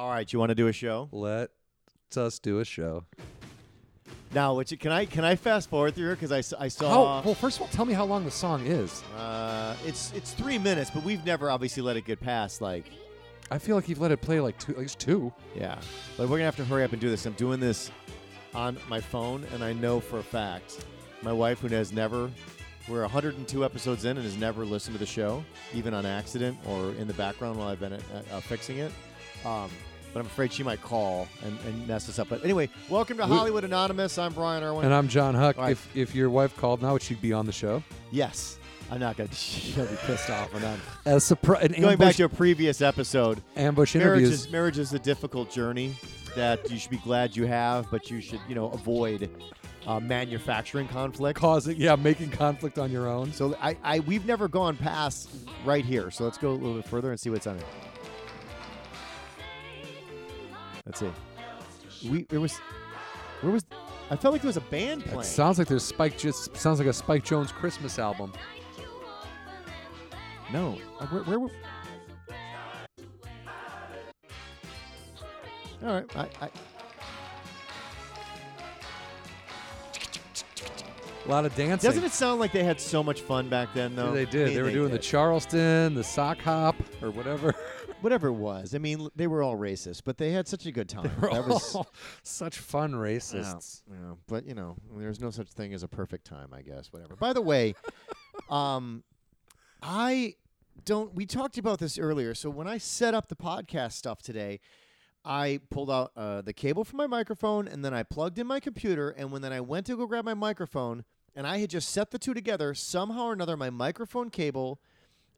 All right, you want to do a show Let us do a show. now? Which can I can I fast forward through here because I, s- I How, saw well, first of all, tell me how long the song is. uh, it's it's three minutes, but we've never obviously let it get past like I feel like you've let it play like two, at least two. yeah. But we're gonna have to hurry up and do this. I'm doing this on my phone, and I know for a fact my wife, who has never, we're 102 episodes in and has never listened to the show, even on accident or in the background while I've been uh, uh, fixing it. Um, but I'm afraid she might call and, and mess us up. But anyway, welcome to Hollywood Anonymous. I'm Brian Irwin. And I'm John Huck. All right. If if your wife called now, would she be on the show? yes, I'm not gonna. She'll be pissed off. And I'm surprise, an going back to a previous episode. ambush Marriage interviews. is, marriage is a difficult journey that you should be glad you have, but you should, you know, avoid uh, manufacturing conflict. causing, yeah, making conflict on your own. So I, I, we've never gone past right here. So let's go a little bit further and see what's on it. Let's see. We there was, where was? I felt like there was a band It sounds like there's Spike. Just sounds like a Spike Jones Christmas album. no, Uh, where, where were? All right, I, I, A lot of dancing. doesn't it sound like they had so much fun back then? Yeah, Though they I did. mean, they were doing the. Charleston, the sock hop, or whatever. whatever it was. I mean, they were all racist, but they had such a good time. that was all such fun racists. Yeah, yeah, but you know, there's no such thing as a perfect time, I guess. Whatever. By the way, um, I don't. We talked about this earlier. So when I set up the podcast stuff today, I pulled out uh, the cable from my microphone, and then I plugged in my computer. And when then I went to go grab my microphone, and I had just set the two together. Somehow or another, my microphone cable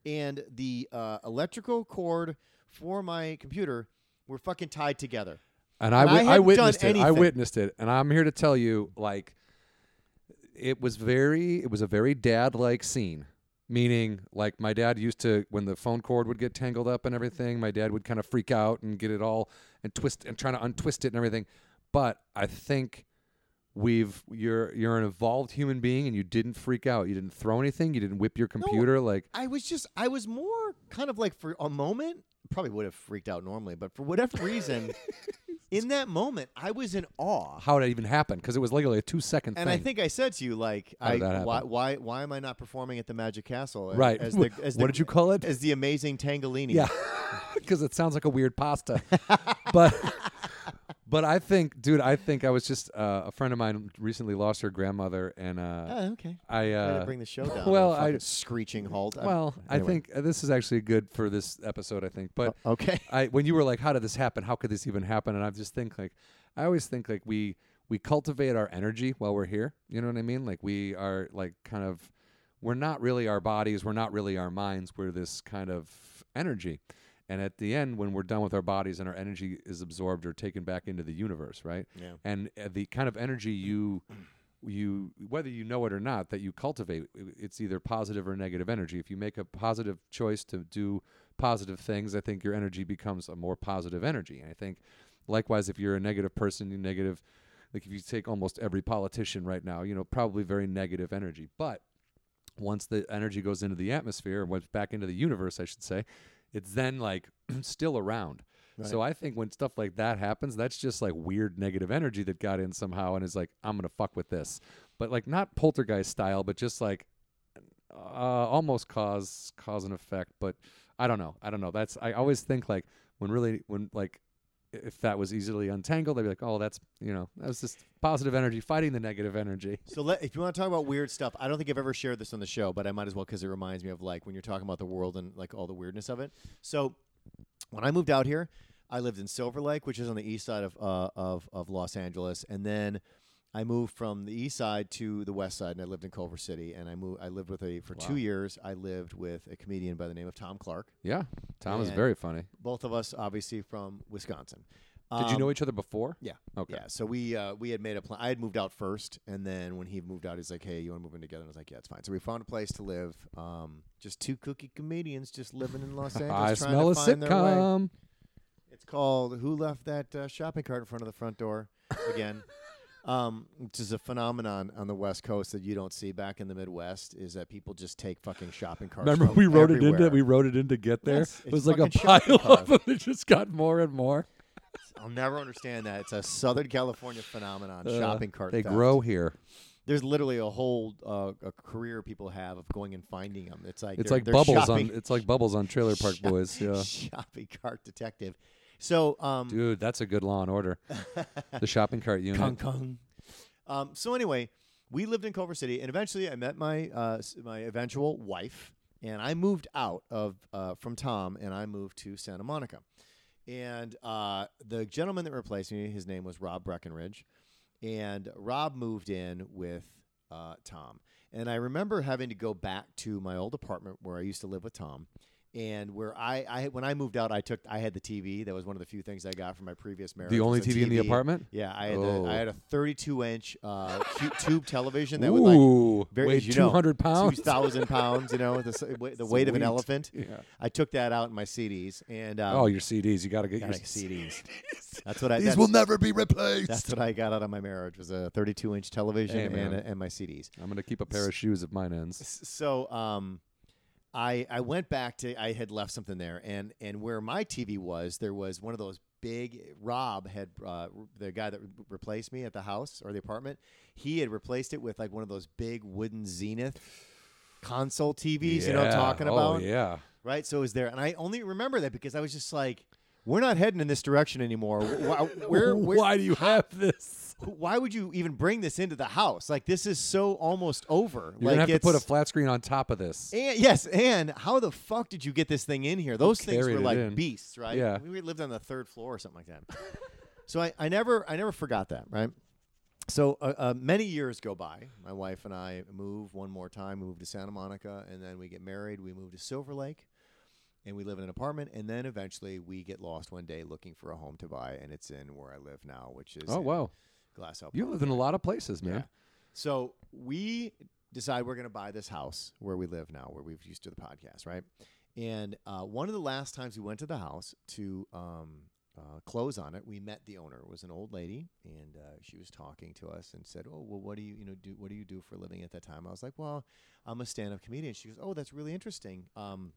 and the uh, electrical cord for my computer were fucking tied together. And I, And I wi- I witnessed done it. I witnessed it, and I'm here to tell you, like, it was very, it was a very dad-like scene. Meaning, like, my dad used to, when the phone cord would get tangled up and everything, my dad would kind of freak out and get it all and twist and trying to untwist it and everything. But I think we've you're you're an evolved human being, and you didn't freak out. You didn't throw anything. You didn't whip your computer. like, I was just, I was more kind of like for a moment, probably would have freaked out normally, but for whatever reason, in that moment, I was in awe. how did that even happen? Because it was literally a two-second And thing. I think I said to you, like, I, why, why, why am I not performing at the Magic Castle? right. As the, as what the, did you call it? As the amazing Tangolini. Yeah, because it sounds like a weird pasta. but but I think, dude, I think I was just uh, a friend of mine recently lost her grandmother, and uh, Oh, okay. I Way to uh, bring the show down. well, to a fucking I- screeching halt. Well, I think uh, this is actually good for this episode. I think, but okay. I when you were like, "How did this happen? How could this even happen?" and I just think like, I always think like we we cultivate our energy while we're here. You know what I mean? Like we are like kind of we're not really our bodies, we're not really our minds. We're this kind of energy. And at the end, when we're done with our bodies and our energy is absorbed or taken back into the universe, right? Yeah. And uh, the kind of energy you you whether you know it or not that you cultivate it's either positive or negative energy if you make a positive choice to do positive things i think your energy becomes a more positive energy and i think likewise if you're a negative person you negative like if you take almost every politician right now you know probably very negative energy but once the energy goes into the atmosphere and went back into the universe i should say it's then like still around so I think when stuff like that happens, that's just like weird negative energy that got in somehow and is like, I'm gonna fuck with this, but like not poltergeist style, but just like uh, almost cause cause and effect. But I don't know. I don't know. That's I always think like when really when like if that was easily untangled, I'd be like, oh, that's you know that was just positive energy fighting the negative energy. So let, if you want to talk about weird stuff, I don't think I've ever shared this on the show, but I might as well because it reminds me of like when you're talking about the world and like all the weirdness of it. So when I moved out here, I lived in Silver Lake, which is on the east side of uh, of of Los Angeles, and then I moved from the east side to the west side, and I lived in Culver City. And I moved. I lived with a for two years. I lived with a comedian by the name of Tom Clark. Yeah, Tom is very funny. Both of us, obviously, from Wisconsin. Did you Um, know each other before? Yeah. Okay. Yeah. So we uh, we had made a plan. I had moved out first, and then when he moved out, he's like, "Hey, you want to move in together?" And I was like, "Yeah, it's fine." So we found a place to live. Um, just two cookie comedians just living in Los Angeles. I trying smell a to find their way. sitcom. It's called "Who Left That uh, Shopping Cart in Front of the Front Door?" Again. Um, which is a phenomenon on the West Coast that you don't see back in the Midwest is that people just take fucking shopping carts. Remember from we wrote it into we wrote it in to get there. Yes, it was like a pile of cart. them. It just got more and more. I'll never understand that. It's a Southern California phenomenon. Uh, shopping cart. They theft. grow here. There's literally a whole uh, a career people have of going and finding them. It's like It's they're- like they're bubbles shopping, on. It's like bubbles on Trailer Park Shop- Boys. Yeah, shopping cart detective. So, um, dude, that's a good Law and Order. the shopping cart unit. Kung Kung. Um, so anyway, we lived in Culver City, and eventually I met my uh, my eventual wife, and I moved out of uh, from Tom, and I moved to Santa Monica. And uh, the gentleman that replaced me, his name was Rob Breckenridge, and Rob moved in with uh, Tom. And I remember having to go back to my old apartment where I used to live with Tom, and where I, I when I moved out, I took I had the TV. That was one of the few things I got from my previous marriage. The only a TV in the apartment. yeah, I had Oh. I had a 32 inch uh, tube television that would like very weighed as you know, 200 pounds. two thousand pounds. You know, the, the weight of an elephant. Yeah. I took that out in my CDs and um, oh, your CDs. You got to get your a CDs. That's what I. These will never be replaced. that's what I got out of my marriage was a 32 inch television Hey, and, and my CDs. I'm gonna keep a pair of shoes if mine ends. So um, I I went back to I had left something there, and and where my TV was, there was one of those big. Rob had uh, the guy that re- replaced me at the house or the apartment. He had replaced it with like one of those big wooden Zenith console TVs. You know what I'm Yeah. talking oh, about, yeah. right? So it was there, and I only remember that because I was just like. We're not heading in this direction anymore. Why, where, where, Why do you have this? Why would you even bring this into the house? Like this is so almost over. You're like gonna have to put a flat screen on top of this. and yes, and how the fuck did you get this thing in here? Those things were like in. beasts, right? Yeah. we lived on the third floor or something like that. so I, I never, I never forgot that, right? So uh, uh, many years go by. My wife and I move one more time. We move to Santa Monica, and then we get married. We move to Silver Lake, and we live in an apartment. And then eventually, we get lost one day looking for a home to buy, and it's in where I live now, which is Oh wow, Glassell. you live in a lot of places, man. Yeah. So we decide we're going to buy this house where we live now, where we've used to the podcast, right? And uh, one of the last times we went to the house to um, uh, close on it, we met the owner. It was an old lady, and uh, she was talking to us and said, "Oh, well, what do you, you know, do? What do you do for a living?" At that time, I was like, "Well, I'm a stand-up comedian." She goes, "Oh, that's really interesting." Um,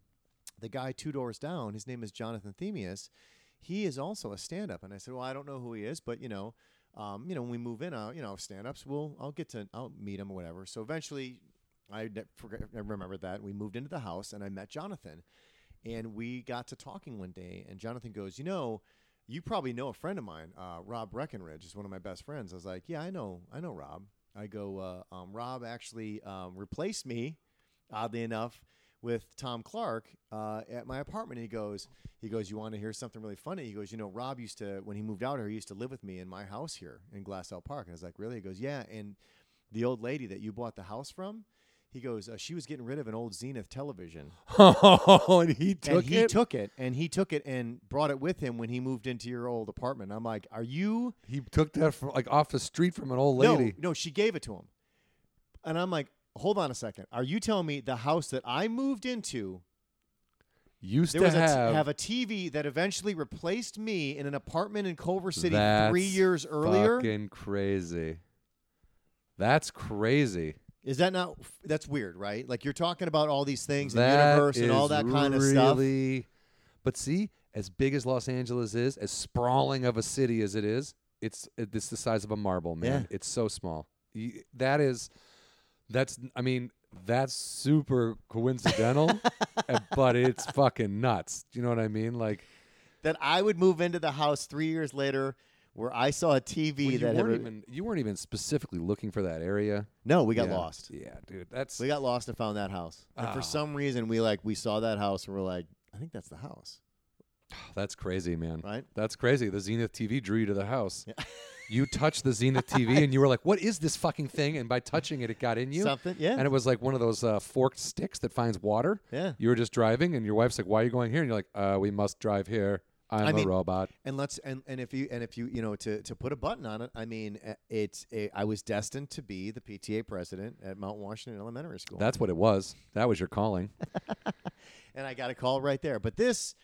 the guy two doors down, his name is Jonathan Thymius. He is also a stand-up, and I said, "Well, I don't know who he is, but you know." Um, you know, when we move in, uh, you know, stand-ups, we'll I'll get to I'll meet him or whatever. So eventually, I forget, I remembered that we moved into the house and I met Jonathan, and we got to talking one day, and Jonathan goes, you know, you probably know a friend of mine, uh, Rob Breckenridge is one of my best friends. I was like, yeah, I know, I know Rob. I go, uh, um, Rob actually um, replaced me, oddly enough, with Tom Clark uh, at my apartment. He goes, he goes, you want to hear something really funny? He goes, you know, Rob used to when he moved out here, he used to live with me in my house here in Glassell Park. And I was like, really? He goes, yeah. And the old lady that you bought the house from, he goes, uh, she was getting rid of an old Zenith television, Oh, and he took and he it. took it, and he took it and brought it with him when he moved into your old apartment. I'm like, are you? he took that from like off the street from an old lady. No, no, she gave it to him, and I'm like, hold on a second. Are you telling me the house that I moved into? Used There to was a t- have, have a TV that eventually replaced me in an apartment in Culver City That's three years earlier. Fucking crazy. That's crazy. Is that not? That's weird, right? Like you're talking about all these things, the universe, and all that kind of stuff. really- But see, as big as Los Angeles is, as sprawling of a city as it is, it's it, it's the size of a marble, man. Yeah. It's so small. You, that is, that's. I mean, that's super coincidental, but it's fucking nuts. Do you know what I mean? Like, That I would move into the house three years later, where I saw a TV well, you that weren't re- even you weren't even specifically looking for that area. no, we got Yeah. lost. Yeah, dude. That's We got lost and found that house. And for Ah. some reason, we like we saw that house and we're like, I think that's the house, that's crazy, man. right? That's crazy. The Zenith TV drew you to the house. Yeah. You touched the Zenith TV and you were like, "What is this fucking thing?" And by touching it, it got in you. Something, yeah, And it was like one of those uh, forked sticks that finds water. yeah. You were just driving, and your wife's like, "Why are you going here?" And you're like, uh, "We must drive here. I'm I a mean- robot." And let's and, and if you and if you you know to to put a button on it, I mean, uh, it's a, I was destined to be the PTA president at Mount Washington Elementary School. That's what it was. That was your calling. and I got a call right there. But this,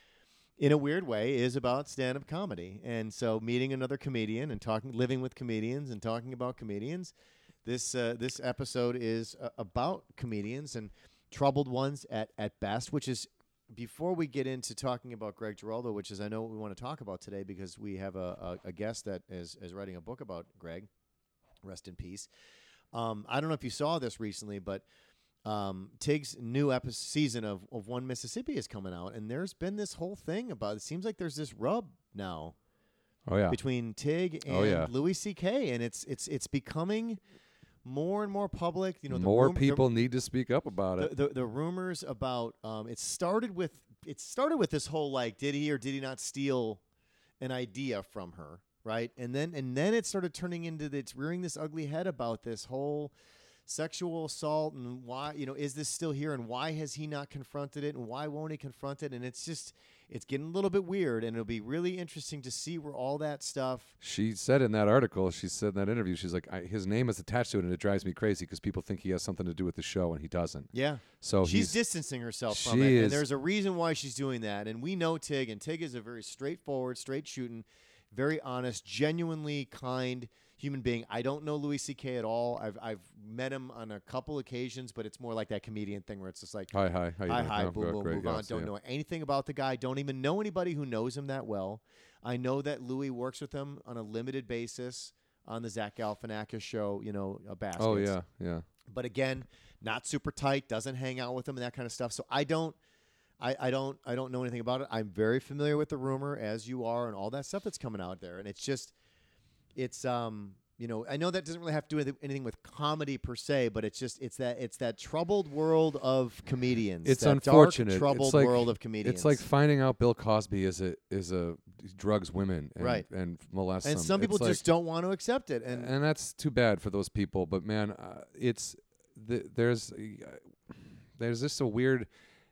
in a weird way, is about stand-up comedy, and so meeting another comedian and talking, living with comedians and talking about comedians. This uh, this episode is uh, about comedians and troubled ones at at best, which is before we get into talking about Greg Giraldo, which is I know what we want to talk about today because we have a, a, a guest that is, is writing a book about Greg. Rest in peace. Um, I don't know if you saw this recently, but um, Tig's new episode, season of, of One Mississippi is coming out, and there's been this whole thing about it. Seems like there's this rub now Oh yeah. between Tig and Oh, yeah. Louis C.K. and it's it's it's becoming more and more public. You know, the More rum- the- people need to speak up about the, it. the, the rumors about um, it started with it started with this whole like did he or did he not steal an idea from her right and then and then it started turning into the, it's rearing this ugly head about this whole sexual assault and why you know is this still here and why has he not confronted it and why won't he confront it and it's just it's getting a little bit weird and it'll be really interesting to see where all that stuff She said in that article, she said in that interview, she's like, I, his name is attached to it, and it drives me crazy because people think he has something to do with the show, and he doesn't. yeah So she's distancing herself from she it, is- and there's a reason why she's doing that. And we know Tig, and Tig is a very straightforward, straight shooting, very honest, genuinely kind human being. I don't know Louis C.K. at all. I've I've met him on a couple occasions, but it's more like that comedian thing where it's just like. hi, hi, Hi, hi, Oh, boom, boom, move on. yes, Don't yeah. know anything about the guy. Don't even know anybody who knows him that well. I know that Louis works with him on a limited basis on the Zach Galifianakis show. You know, a baskets Oh yeah, yeah. but again, not super tight, doesn't hang out with them and that kind of stuff. So I don't I, I don't I don't know anything about it. I'm very familiar with the rumor as you are and all that stuff that's coming out there. And it's just it's um you know, I know that doesn't really have to do with anything with comedy per se, but it's just it's that it's that troubled world of comedians. It's that unfortunate. Dark, troubled It's like- world of comedians. It's like finding out Bill Cosby is a is a drugs women and, Right. and molests and them. some people It's like- just don't want to accept it. And, and that's too bad for those people. But man, uh, it's the, there's there's just a weird.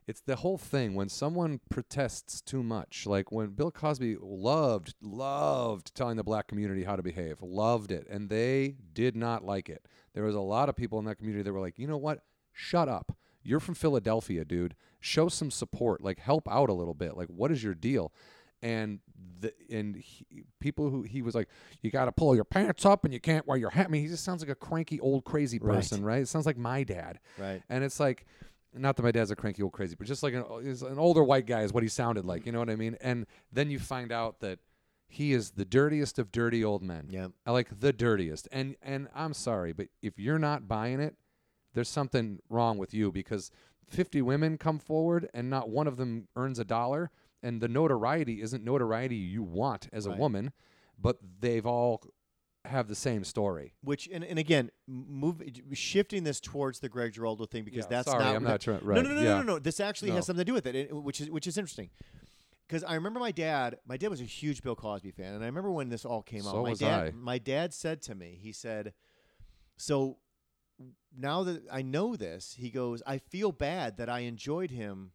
It's the whole thing when someone protests too much. Like when Bill Cosby loved loved telling the black community how to behave, loved it, and they did not like it. There was a lot of people in that community that were like, you know what, shut up. You're from Philadelphia, dude. Show some support. Like help out a little bit. Like what is your deal? and the and he, people who he was like, you got to pull your pants up and you can't wear your hat. I mean, he just sounds like a cranky old crazy Right. person, right? It sounds like my dad, right. and it's like, not that my dad's a cranky old crazy, but just like an, is an older white guy is what he sounded like. You know what I mean? And then you find out that he is the dirtiest of dirty old men. Yeah. I like the dirtiest. And and I'm sorry, but if you're not buying it, there's something wrong with you because 50 women come forward and not one of them earns a dollar and the notoriety isn't notoriety you want as a woman, but they've all have the same story. Which and, and again, move shifting this towards the Greg Giraldo thing because Yeah, that's sorry, not I'm not trying. Right? No, no, no, yeah. no, no, no. This actually No. has something to do with it, it- which is which is interesting. Because I remember my dad. My dad was a huge Bill Cosby fan, and I remember when this all came out. So My was dad, I. my dad said to me, he said, "So now that I know this, he goes, I feel bad that I enjoyed him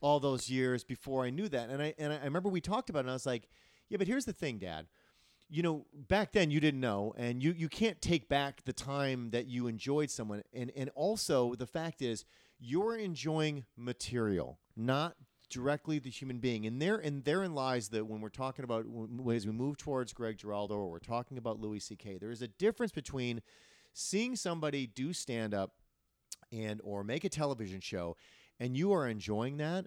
all those years before I knew that." And I and I remember we talked about it, and I was like, "Yeah, but here's the thing, Dad." You know, back then you didn't know, and you, you can't take back the time that you enjoyed someone. And and also the fact is you're enjoying material, not directly the human being. And there and therein lies that when we're talking about as we move towards Greg Giraldo or we're talking about Louis C.K., there is a difference between seeing somebody do stand up and or make a television show, and you are enjoying that.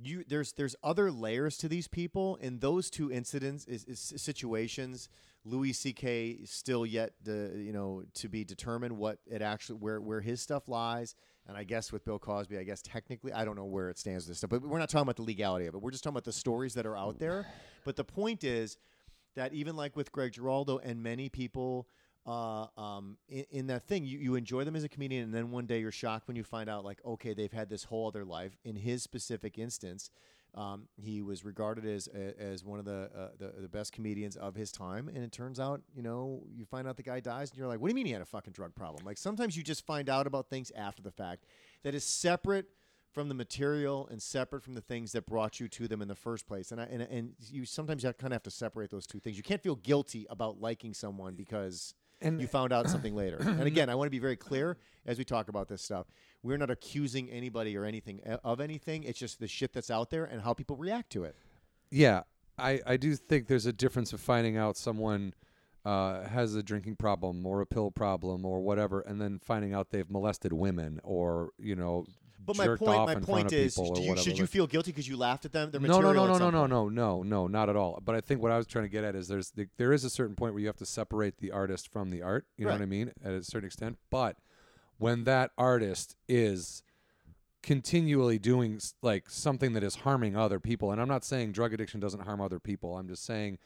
You there's there's other layers to these people, in those two incidents is, is situations. Louis C.K. still yet the you know to be determined what it actually where where his stuff lies. And I guess with Bill Cosby, I guess technically, I don't know where it stands with this stuff, but we're not talking about the legality of it. We're just talking about the stories that are out there. But the point is that even like with Greg Giraldo and many people uh, um, in, in that thing, you, you enjoy them as a comedian, and then one day you're shocked when you find out, like, okay, they've had this whole other life. In his specific instance, um, he was regarded as as one of the, uh, the the best comedians of his time, and it turns out, you know, you find out the guy dies, and you're like, what do you mean he had a fucking drug problem? Like sometimes you just find out about things after the fact that is separate from the material and separate from the things that brought you to them in the first place. And I, and and you sometimes you kind of have to separate those two things. You can't feel guilty about liking someone because And you found out something later. And again, I want to be very clear as we talk about this stuff. We're not accusing anybody or anything uh, of anything. It's just the shit that's out there and how people react to it. Yeah, I, I do think there's a difference of finding out someone uh, has a drinking problem or a pill problem or whatever, and then finding out they've molested women or you know But my point, my point is, do you, should you feel guilty because you laughed at them? Their no, no, no, no, no, no, no, no, no, not at all. But I think what I was trying to get at is there's the, there is a certain point where you have to separate the artist from the art. You know what I mean? At a certain extent. But when that artist is continually doing like something that is harming other people, and I'm not saying drug addiction doesn't harm other people. I'm just saying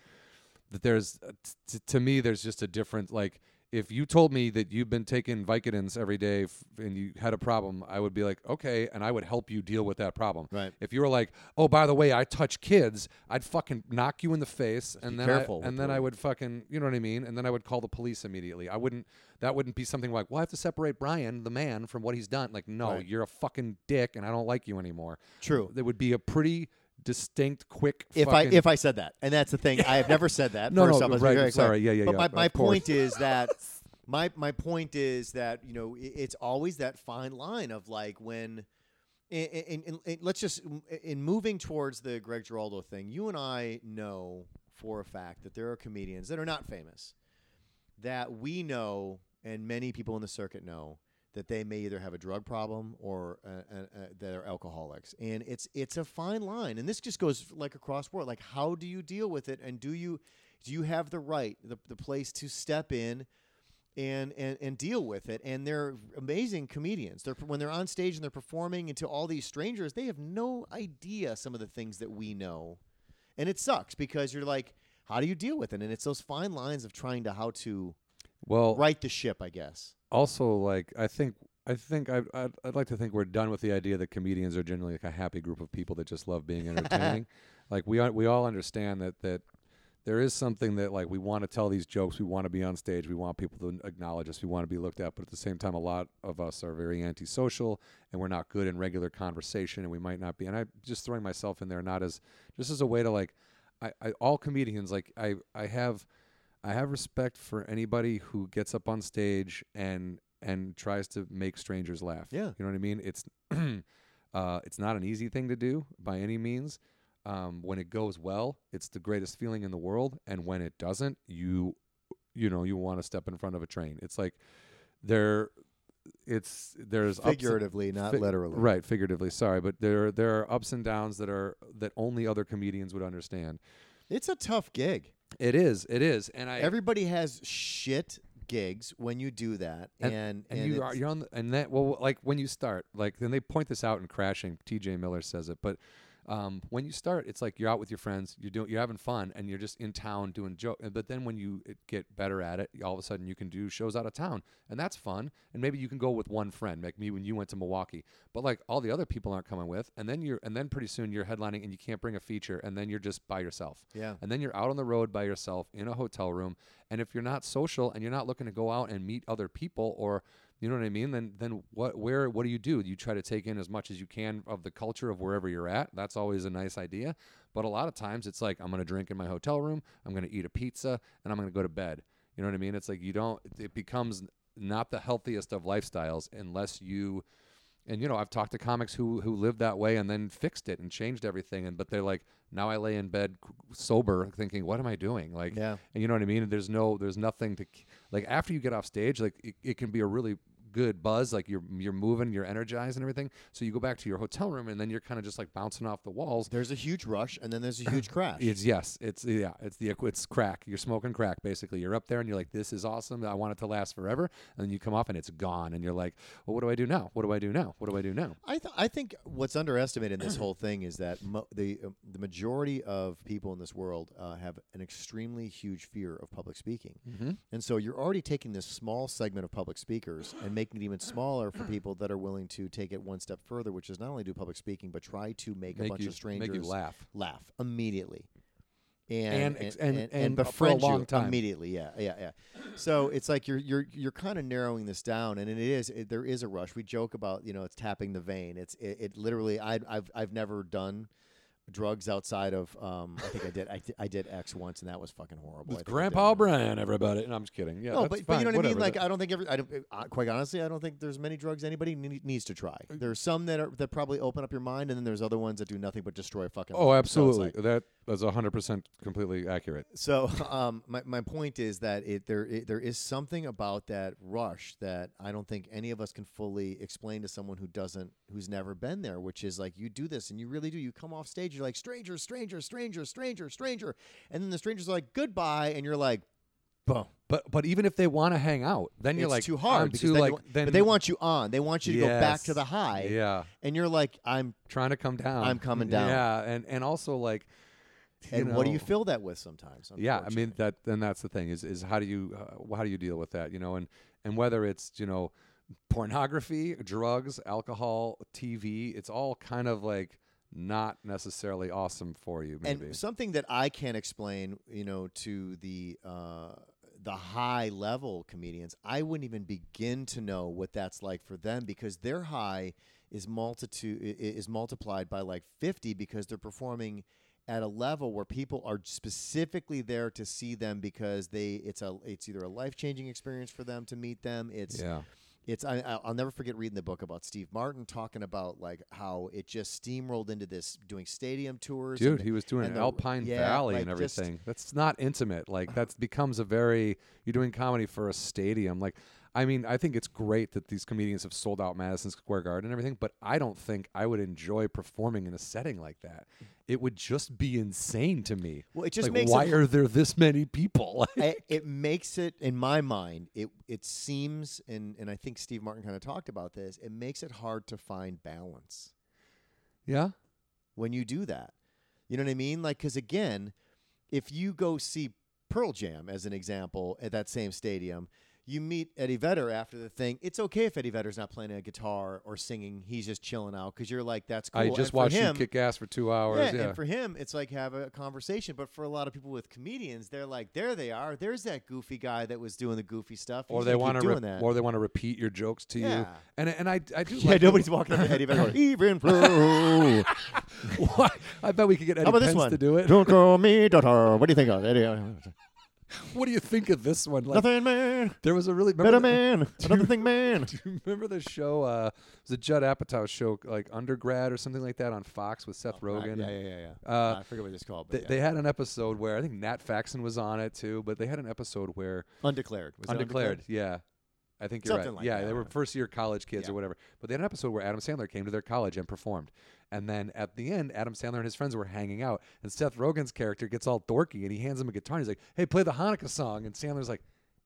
that there's t- t- to me there's just a different like if you told me that you've been taking Vicodins every day f- and you had a problem, I would be like, okay, and I would help you deal with that problem. Right. If you were like, oh, by the way, I touch kids, I'd fucking knock you in the face, and then careful I, with and then the- I would fucking, you know what I mean, and then I would call the police immediately. I wouldn't. That wouldn't be something like, well, I have to separate Brian, the man, from what he's done. Like, no, Right. you're a fucking dick, and I don't like you anymore. True. There would be a pretty distinct, quick. If I if I said that, and that's the thing, I have never said that. No, First no, off, let's be right, very clear. sorry, yeah, yeah, But yeah, my, of my course. point is that my my point is that you know i- it's always that fine line of like when. In, in, in, in- let's just in moving towards the Greg Giraldo thing, you and I know for a fact that there are comedians that are not famous that we know, and many people in the circuit know that they may either have a drug problem or uh, uh, uh, they're alcoholics, and it's it's a fine line, and this just goes like across the board. Like, how do you deal with it, and do you do you have the right, the, the place to step in? And, and and deal with it, and they're amazing comedians. They're when they're on stage and they're performing, and to all these strangers, they have no idea some of the things that we know, and it sucks because you're like, how do you deal with it? And it's those fine lines of trying to how to well, right the ship, I guess. Also like I think I think I I'd, I'd like to think we're done with the idea that comedians are generally like a happy group of people that just love being entertaining. like we are, we all understand that that there is something that like we want to tell these jokes, we want to be on stage, we want people to acknowledge us, we want to be looked at, but at the same time a lot of us are very antisocial and we're not good in regular conversation and we might not be and I'm just throwing myself in there not as just as a way to like I, I all comedians like I I have I have respect for anybody who gets up on stage and and tries to make strangers laugh. Yeah. you know what I mean. It's uh, it's not an easy thing to do by any means. Um, when it goes well, it's the greatest feeling in the world, and when it doesn't, you you know you want to step in front of a train. It's like there, it's there's and- Figuratively, not fi- literally. Right, figuratively. Sorry, but there there are ups and downs that are that only other comedians would understand. It's a tough gig. It is, it is, and I Everybody has shit gigs when you do that, and and, and, you are you're on the, and that well like when you start like then they point this out in crashing tj miller says it but um, when you start it's like you're out with your friends you're doing you're having fun and you're just in town doing joke but then when you get better at it all of a sudden you can do shows out of town and that's fun and maybe you can go with one friend like me when you went to milwaukee but like all the other people aren't coming with and then you're and then pretty soon you're headlining and you can't bring a feature and then you're just by yourself yeah. and then you're out on the road by yourself in a hotel room and if you're not social and you're not looking to go out and meet other people or you know what I mean? Then then what where what do you do? You try to take in as much as you can of the culture of wherever you're at. That's always a nice idea. But a lot of times it's like I'm going to drink in my hotel room I'm going to eat a pizza and I'm going to go to bed. You know what I mean? It's like you don't it becomes not the healthiest of lifestyles unless you and you know I've talked to comics who who lived that way and then fixed it and changed everything and but they're like now I lay in bed sober thinking what am I doing? Like Yeah. and you know what I mean? There's no there's nothing to like after you get off stage like it, it can be a really good buzz like you're you're moving you're energized and everything so you go back to your hotel room and then you're kind of just like bouncing off the walls There's a huge rush, and then there's a huge crash. it's yes, it's yeah, it's the it's crack. You're smoking crack basically. You're up there and you're like, this is awesome. I want it to last forever. And then you come off and it's gone, and you're like, well, what do I do now? What do I do now? What do I do now? I th- I think what's underestimated in this whole thing is that mo- the uh, the majority of people in this world uh, have an extremely huge fear of public speaking, Mm-hmm. and so you're already taking this small segment of public speakers and making it even smaller for people that are willing to take it one step further, which is not only do public speaking but try to make, a bunch you of strangers make you laugh. laugh immediately. And And and, and- and, and for a befriend you long time. immediately, yeah, yeah, yeah. So it's like you're you're you're kind of narrowing this down, and it is it, there is a rush. We joke about you know it's tapping the vein. It's it, it literally I I've I've never done drugs outside of. Um, I think I did. I, I did X once, and that was fucking horrible. It's think I did Grandpa. Brian, everybody. And I'm just kidding. Yeah, No, that's but, but you know what I mean. Like I don't think every. I don't. Uh, quite honestly, I don't think there's many drugs anybody ne- needs to try. Uh, There's some that are that probably open up your mind, and then there's other ones that do nothing but destroy fucking. oh, life. So absolutely. like- that that's hundred percent completely accurate. So, um, my my point is that it there it, there is something about that rush that I don't think any of us can fully explain to someone who doesn't who's never been there. Which is like you do this and you really do. You come off stage, you're like stranger, stranger, stranger, stranger, stranger, and then the strangers are like goodbye, and you're like, boom. But but even if they want to hang out, then you're it's like too hard because too then like then but they want you on. They want you to go back to the high, yeah and you're like, I'm. trying to come down. I'm coming down. Yeah, and and also like, And what do you fill that with sometimes? Yeah, I mean that. Then that's the thing is is how do you uh, how do you deal with that? You know, and and whether it's you know pornography, drugs, alcohol, TV, it's all kind of like not necessarily awesome for you. Maybe. And something that I can't explain, you know, to the uh, the high level comedians, I wouldn't even begin to know what that's like for them because their high is multitude is multiplied by like fifty because they're performing at a level where people are specifically there to see them because they it's a it's either a life changing experience for them to meet them. It's yeah. it's I, I- I'll never forget reading the book about Steve Martin talking about like how it just steamrolled into this doing stadium tours. Dude, the- he was doing and the- Alpine yeah, Valley like and just- everything. That's not intimate. Like that becomes a very you're doing comedy for a stadium. Like I mean, I think it's great that these comedians have sold out Madison Square Garden and everything, but I don't think I would enjoy performing in a setting like that. It would just be insane to me. Well, it just like, makes why it, are there this many people? I- it makes it in my mind. It it seems and and I think Steve Martin kind of talked about this. It makes it hard to find balance yeah, when you do that. You know what I mean? Like because again, if you go see Pearl Jam as an example at that same stadium. You meet Eddie Vedder after the thing. It's okay if Eddie Vedder's not playing a guitar or singing. He's just chilling out because you're like, that's cool. I And just for watched him, you kick ass for two hours. Yeah, and for him, it's like have a conversation. But for a lot of people with comedians, they're like, there they are. There's that goofy guy that was doing the goofy stuff. or they want to, doing that. or they want to repeat your jokes to you. And and I I do. yeah, like nobody's walking up to Eddie Vedder even flow. I bet we could get Eddie How about this Pence one? to do it. Don't call me daughter. What do you think of Eddie? Uh, What do you think of this one? Like, Nothing, man. there was a really Better man. Another thing, man. Do you remember the show? Uh, it was a Judd Apatow show, like Undergrad or something like that on Fox with Seth Rogen. Yeah, yeah, yeah. yeah. Uh, I forget what it's called. They, But yeah. they had an episode where I think Nat Faxon was on it too, but they had an episode where undeclared. Was it undeclared, yeah. I think you're Something right. like yeah, that, they were first year college kids Yeah. or whatever. But they had an episode where Adam Sandler came to their college and performed. And then at the end, Adam Sandler and his friends were hanging out, and Seth Rogen's character gets all dorky and he hands him a guitar and he's like, "Hey, play the Hanukkah song." And Sandler's like,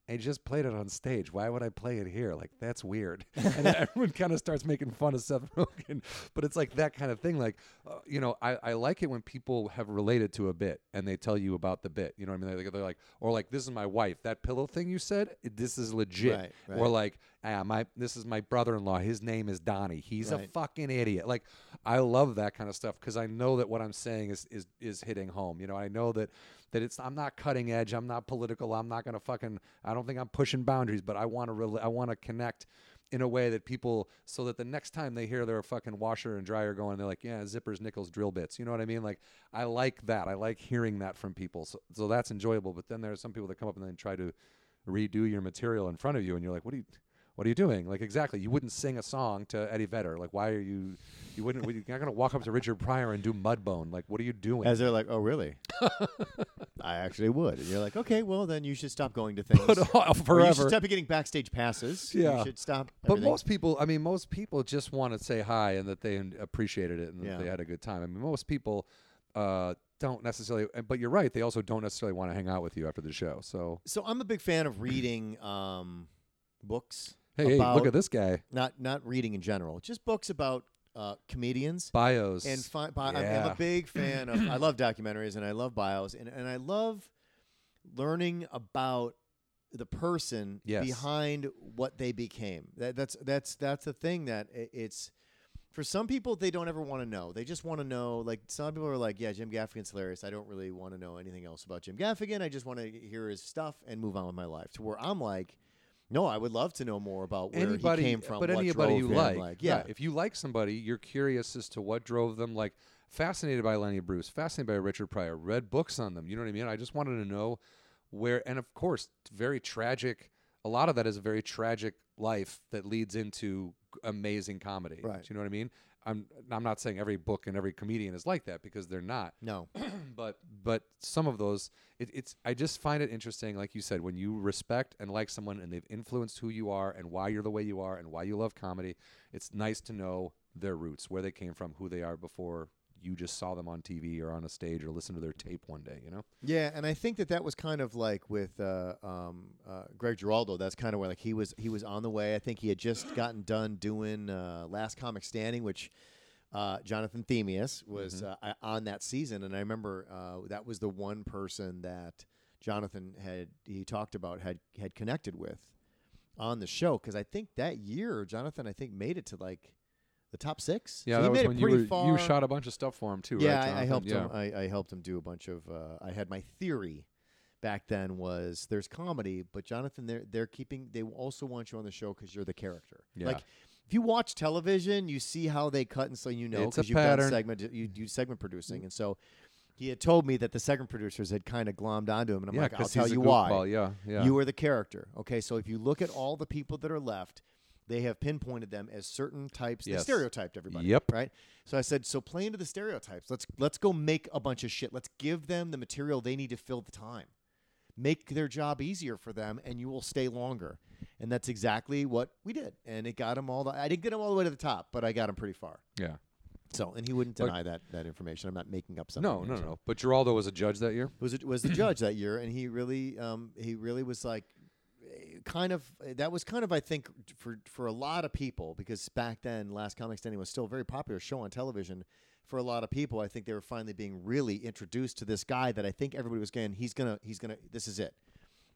"I just played it on stage. Why would I play it here? Like that's weird." and everyone kind of starts making fun of Seth Rogen, but it's like that kind of thing. Like, uh, you know, I, I like it when people have related to a bit and they tell you about the bit. You know what I mean? They're, they're like, or like, "This is my wife." That pillow thing you said, this is legit. Right, Or like, ah, my this is my brother-in-law. His name is Donnie. He's a fucking idiot. Like, I love that kind of stuff because I know that what I'm saying is is is hitting home. You know, I know that that it's I'm not cutting edge. I'm not political. I'm not gonna fucking. I don't think I'm pushing boundaries, but I want to really. I want to connect in a way that people so that the next time they hear their fucking washer and dryer going they're like yeah zippers nickels drill bits you know what i mean like i like that i like hearing that from people so, so that's enjoyable but then there are some people that come up and then try to redo your material in front of you and you're like what do you what are you doing like exactly you wouldn't sing a song to eddie vedder like why are you you wouldn't you're not going to walk up to richard pryor and do mudbone like what are you doing As they're like, oh, really? I actually would. And you're like, okay, well, then you should stop going to things. but uh, Or you should stop getting backstage passes. Yeah. You should stop. But most people, I mean, most people just want to say hi and that they appreciated it and Yeah. that they had a good time. I mean, most people uh, don't necessarily, but you're right, they also don't necessarily want to hang out with you after the show. So, So I'm a big fan of reading um, books. Hey, hey, look at this guy. Not not reading in general, just books about uh, comedians. Bios. And fi- bi- I'm, I'm Yeah. a big fan of. I love documentaries and I love bios and, and I love learning about the person Yes. behind what they became. That, that's that's that's the thing that i- it's for some people they don't ever want to know. They just want to know. Like some people are like, yeah, Jim Gaffigan's hilarious. I don't really want to know anything else about Jim Gaffigan. I just want to hear his stuff and move on with my life. To where I'm like. No, I would love to know more about where anybody, he came from. but anybody you him, like, like, yeah, If you like somebody, you're curious as to what drove them. Like, fascinated by Lenny Bruce, fascinated by Richard Pryor, read books on them. You know what I mean? I just wanted to know where, and of course, very tragic. A lot of that is a very tragic life that leads into amazing comedy. Right. Do you know what I mean? I'm I'm not saying every book and every comedian is like that because they're not No. but but some of those it, it's i just find it interesting like you said when you respect and like someone and they've influenced who you are and why you're the way you are and why you love comedy it's nice to know their roots where they came from who they are before you just saw them on tv or on a stage or listened to their tape one day you know Yeah, and I think that that was kind of like with uh, um, uh, Greg Giraldo. That's kind of where like he was he was on the way. I think he had just gotten done doing uh, Last Comic Standing, which uh, Jonathan Thymius was uh, I- on that season, and I remember uh, that was the one person that Jonathan had he talked about had had connected with on the show because I think that year Jonathan I think made it to like the top six. yeah so he that was made it when you pretty were far. you shot a bunch of stuff for him too Yeah, right, I, I helped yeah. him. I, I helped him do a bunch of. Uh, I had my theory back then was there's comedy, but Jonathan, they're they're keeping. They also want you on the show because you're the character. Yeah. Like if you watch television, you see how they cut and so you know because you've done pattern. segment. You do segment producing, and so. He had told me that the segment producers had kind of glommed onto him, and I'm yeah like, I'll tell you why." yeah yeah You are the character. Okay, so if you look at all the people that are left, they have pinpointed them as certain types. They stereotyped everybody. Yep. Right. So I said, so play into the stereotypes. Let's let's go make a bunch of shit. Let's give them the material they need to fill the time. Make their job easier for them, and you will stay longer. And that's exactly what we did. And it got them all. The, I didn't get them all the way to the top, but I got them pretty far. yeah So, and he wouldn't But- deny that that information. I'm not making up something. no no no but Giraldo was a judge that year was it was the judge that year, and he really um, he really was like kind of that was kind of I think for for a lot of people because back then Last Comic Standing was still a very popular show on television. For a lot of people, I think they were finally being really introduced to this guy that I think everybody was going. He's gonna he's gonna this is it.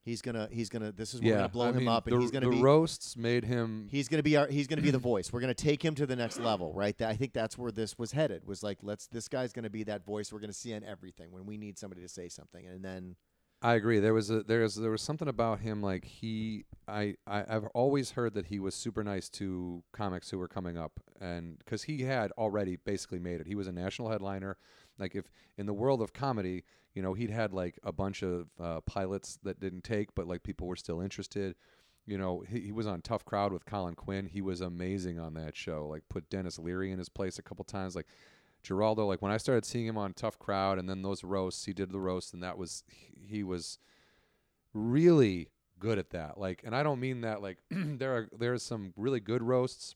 He's gonna he's gonna this is we're gonna blow I him mean, up, and the, he's gonna the be roasts made him he's gonna be our he's gonna be the voice. We're gonna take him to the next level, right? That, I think that's where this was headed. Was like let's this guy's gonna be that voice we're gonna see on everything when we need somebody to say something, and then I agree. There was a there's there was something about him like he I, I I've always heard that he was super nice to comics who were coming up and because he had already basically made it. He was a national headliner. Like if in the world of comedy, you know, he'd had like a bunch of uh, pilots that didn't take, but like people were still interested. You know, he, he was on Tough Crowd with Colin Quinn. He was amazing on that show. Like put Denis Leary in his place a couple times. Like Giraldo, like when I started seeing him on Tough Crowd and then those roasts, he did the roast and that was he, was really good at that. Like and I don't mean that like there are there's some really good roasts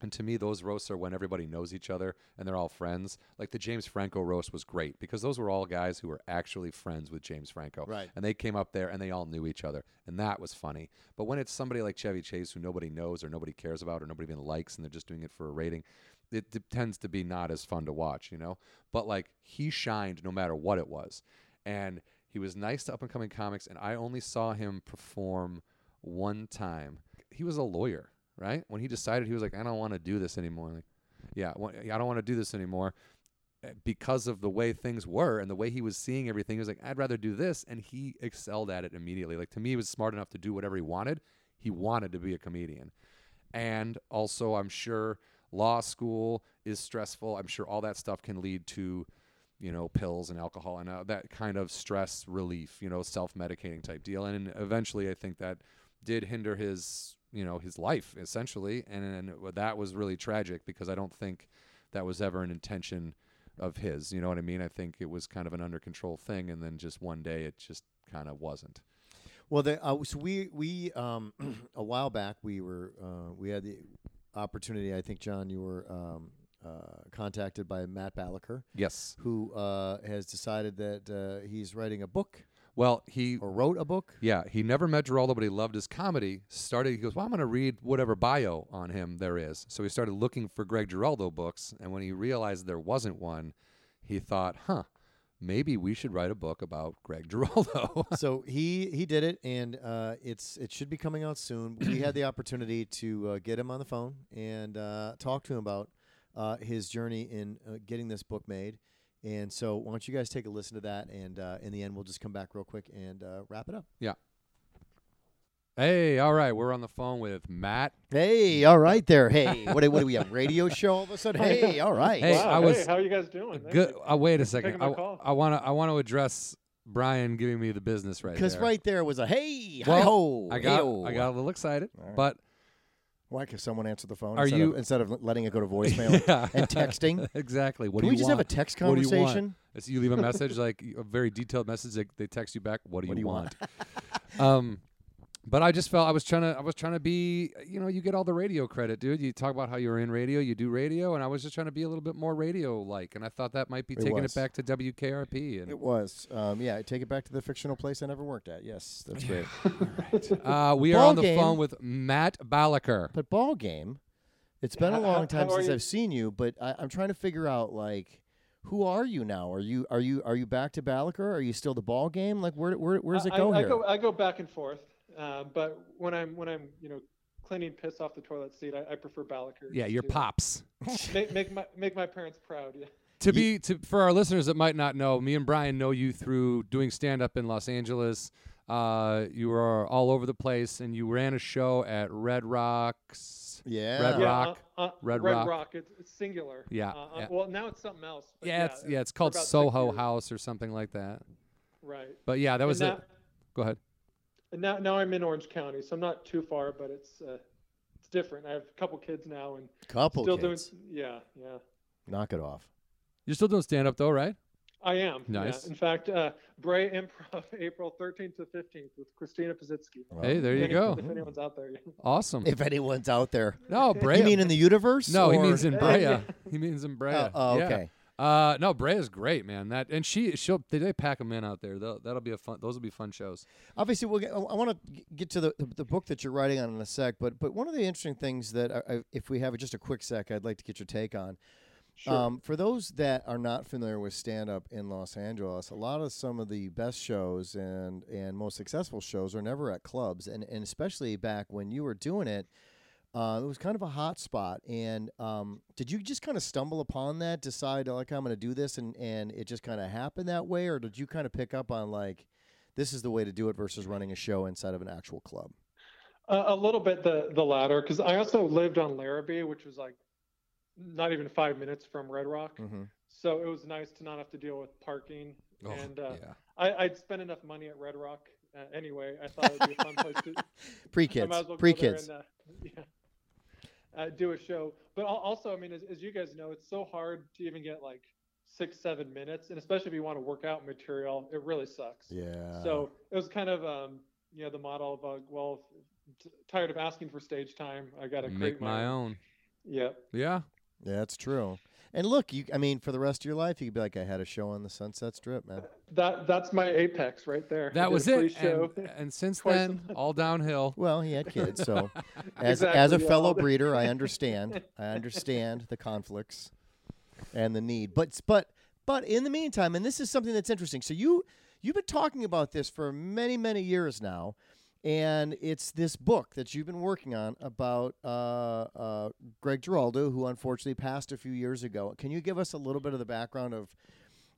and to me those roasts are when everybody knows each other and they're all friends. Like the James Franco roast was great because those were all guys who were actually friends with James Franco. Right. And they came up there and they all knew each other. And that was funny. But when it's somebody like Chevy Chase who nobody knows or nobody cares about or nobody even likes and they're just doing it for a rating, it d- tends to be not as fun to watch, you know? But like he shined no matter what it was. And he was nice to up and coming comics. And I only saw him perform one time. He was a lawyer, right? When he decided he was like, I don't want to do this anymore. Like, yeah, I don't want to do this anymore uh, because of the way things were and the way he was seeing everything. He was like, I'd rather do this. And he excelled at it immediately. Like, to me, he was smart enough to do whatever he wanted. He wanted to be a comedian. And also, I'm sure law school is stressful. I'm sure all that stuff can lead to, you know, pills and alcohol and uh, that kind of stress relief, you know, self medicating type deal. And eventually, I think that did hinder his, you know, his life essentially. And, and that was really tragic because I don't think that was ever an intention of his. You know what I mean? I think it was kind of an under control thing. And then just one day it just kind of wasn't. Well, the, uh, so we we um, a while back we were uh, we had the opportunity. I think John, you were um, uh, contacted by Matt Balaker, Yes. who uh, has decided that uh, he's writing a book Well, he or wrote a book. Yeah, he never met Giraldo, but he loved his comedy. Started, he goes, Well, I'm going to read whatever bio on him there is. So he started looking for Greg Giraldo books. And when he realized there wasn't one, he thought, Huh, maybe we should write a book about Greg Giraldo. so he he did it, and uh, it's it should be coming out soon. We had the opportunity to uh, get him on the phone and uh, talk to him about uh, his journey in uh, getting this book made. And so, why don't you guys take a listen to that? And uh, in the end, we'll just come back real quick and uh, wrap it up. yeah. Hey, all right, we're on the phone with Matt. Hey, all right there. Hey, what, do- what do we have? Radio show all of a sudden? Hey, all right. Hey, wow, I was- hey, how are you guys doing? Good. Uh, wait a second. I, want to. I want to address Brian giving me the business right there. Because right there was a hey, Well, hi ho. I got. hey-o. I got a little excited, All right. but Why? Because someone answer the phone Are instead, you- of, instead of letting it go to voicemail yeah. and texting. exactly. What Can do we you just want? have a text What do you want? conversation? You leave a message like a very detailed message. They, they text you back. What do you, do you want? want? um, but I just felt I was trying to. I was trying to be. You know, you get all the radio credit, dude. You talk about how you're in radio, you do radio, and I was just trying to be a little bit more radio like. And I thought that might be It taking was. it back to WKRP. And It was. Um, yeah, take it back to the fictional place I never worked at. Yes, that's great. uh, we are on the game. phone with Matt Balaker. But ball game, it's been a long how- time how since you? I've seen you. But I, I'm trying to figure out like, who are you now? Are you are you are you back to Balaker? Are you still the ball game? Like where where where does it I, go I, here? Go, I go back and forth, uh, but when I'm when I'm you know cleaning piss off the toilet seat, I, I prefer Balaker. Yeah, just your pops. Make, make my make my parents proud. Yeah. To be to for our listeners that might not know, me and Brian know you through doing stand up in Los Angeles. Uh, you were all over the place, and you ran a show at Red Rocks. yeah. Red yeah, Rock, uh, uh, Red Red Rock. Rock. It's, it's singular. Yeah, Uh, uh, yeah. Well, now it's something else. but Yeah, it's yeah, it's called Soho. House or something like that. Right. But yeah, that was and it. now, Go ahead. And now now I'm in Orange County, so I'm not too far, but it's uh, it's different. I have a couple kids now, and Couple still kids. doing. Yeah, yeah. Knock it off. You're still doing stand up though, right? I am. yeah. Nice. In fact, uh, Brea Improv, April 13th to 15th with Christina Pazsitzky. Hey, there you If- go. If anyone's out there. Awesome. If anyone's out there, No, Bray. you mean in the universe? no, he means in Brea. He means in Brea. Oh, oh, Yeah. okay. Uh, no, Brea's great, man. That and she she'll they, they pack them in out there. They'll, that'll be a fun. Those will be fun shows. Obviously, we'll get, I want to get to the, the the book that you're writing on in a sec. But but one of the interesting things that I, I, if we have just a quick sec, I'd like to get your take on. Sure. Um, for those that are not familiar with stand up in Los Angeles, a lot of some of the best shows and, and most successful shows are never at clubs. And, and especially back when you were doing it, uh, it was kind of a hot spot. And um, did you just kind of stumble upon that, decide, like, I'm going to do this, and, and it just kind of happened that way? Or did you kind of pick up on, like, this is the way to do it versus running a show inside of an actual club? Uh, a little bit the the latter, because I also lived on Larrabee, which was like not even five minutes from Red Rock. Mm-hmm. So it was nice to not have to deal with parking. Oh, and uh, yeah. I, I'd spent enough money at Red Rock uh, anyway. I thought it would be a fun place to. Pre kids. might as well go Pre kids. yeah, uh, do a show. But also, I mean, as, as you guys know, it's so hard to even get like six, seven minutes, and especially if you want to work out material, it really sucks. Yeah. So it was kind of, um, you know, the model of, uh, well, t- tired of asking for stage time, I got to Make my own. Yeah. Yeah. Yeah, that's true. And look, you I mean, for the rest of your life, you could be like, I had a show on the Sunset Strip, man. That that's my apex right there. That was it. Show. And, and since then, all downhill. Well, he had kids, so as as a yeah, fellow breeder, I understand. I understand the conflicts and the need. But but but in the meantime, and this is something that's interesting. So you you've been talking about this for many many years now, and it's this book that you've been working on about uh, uh, Greg Giraldo, who unfortunately passed a few years ago. Can you give us a little bit of the background of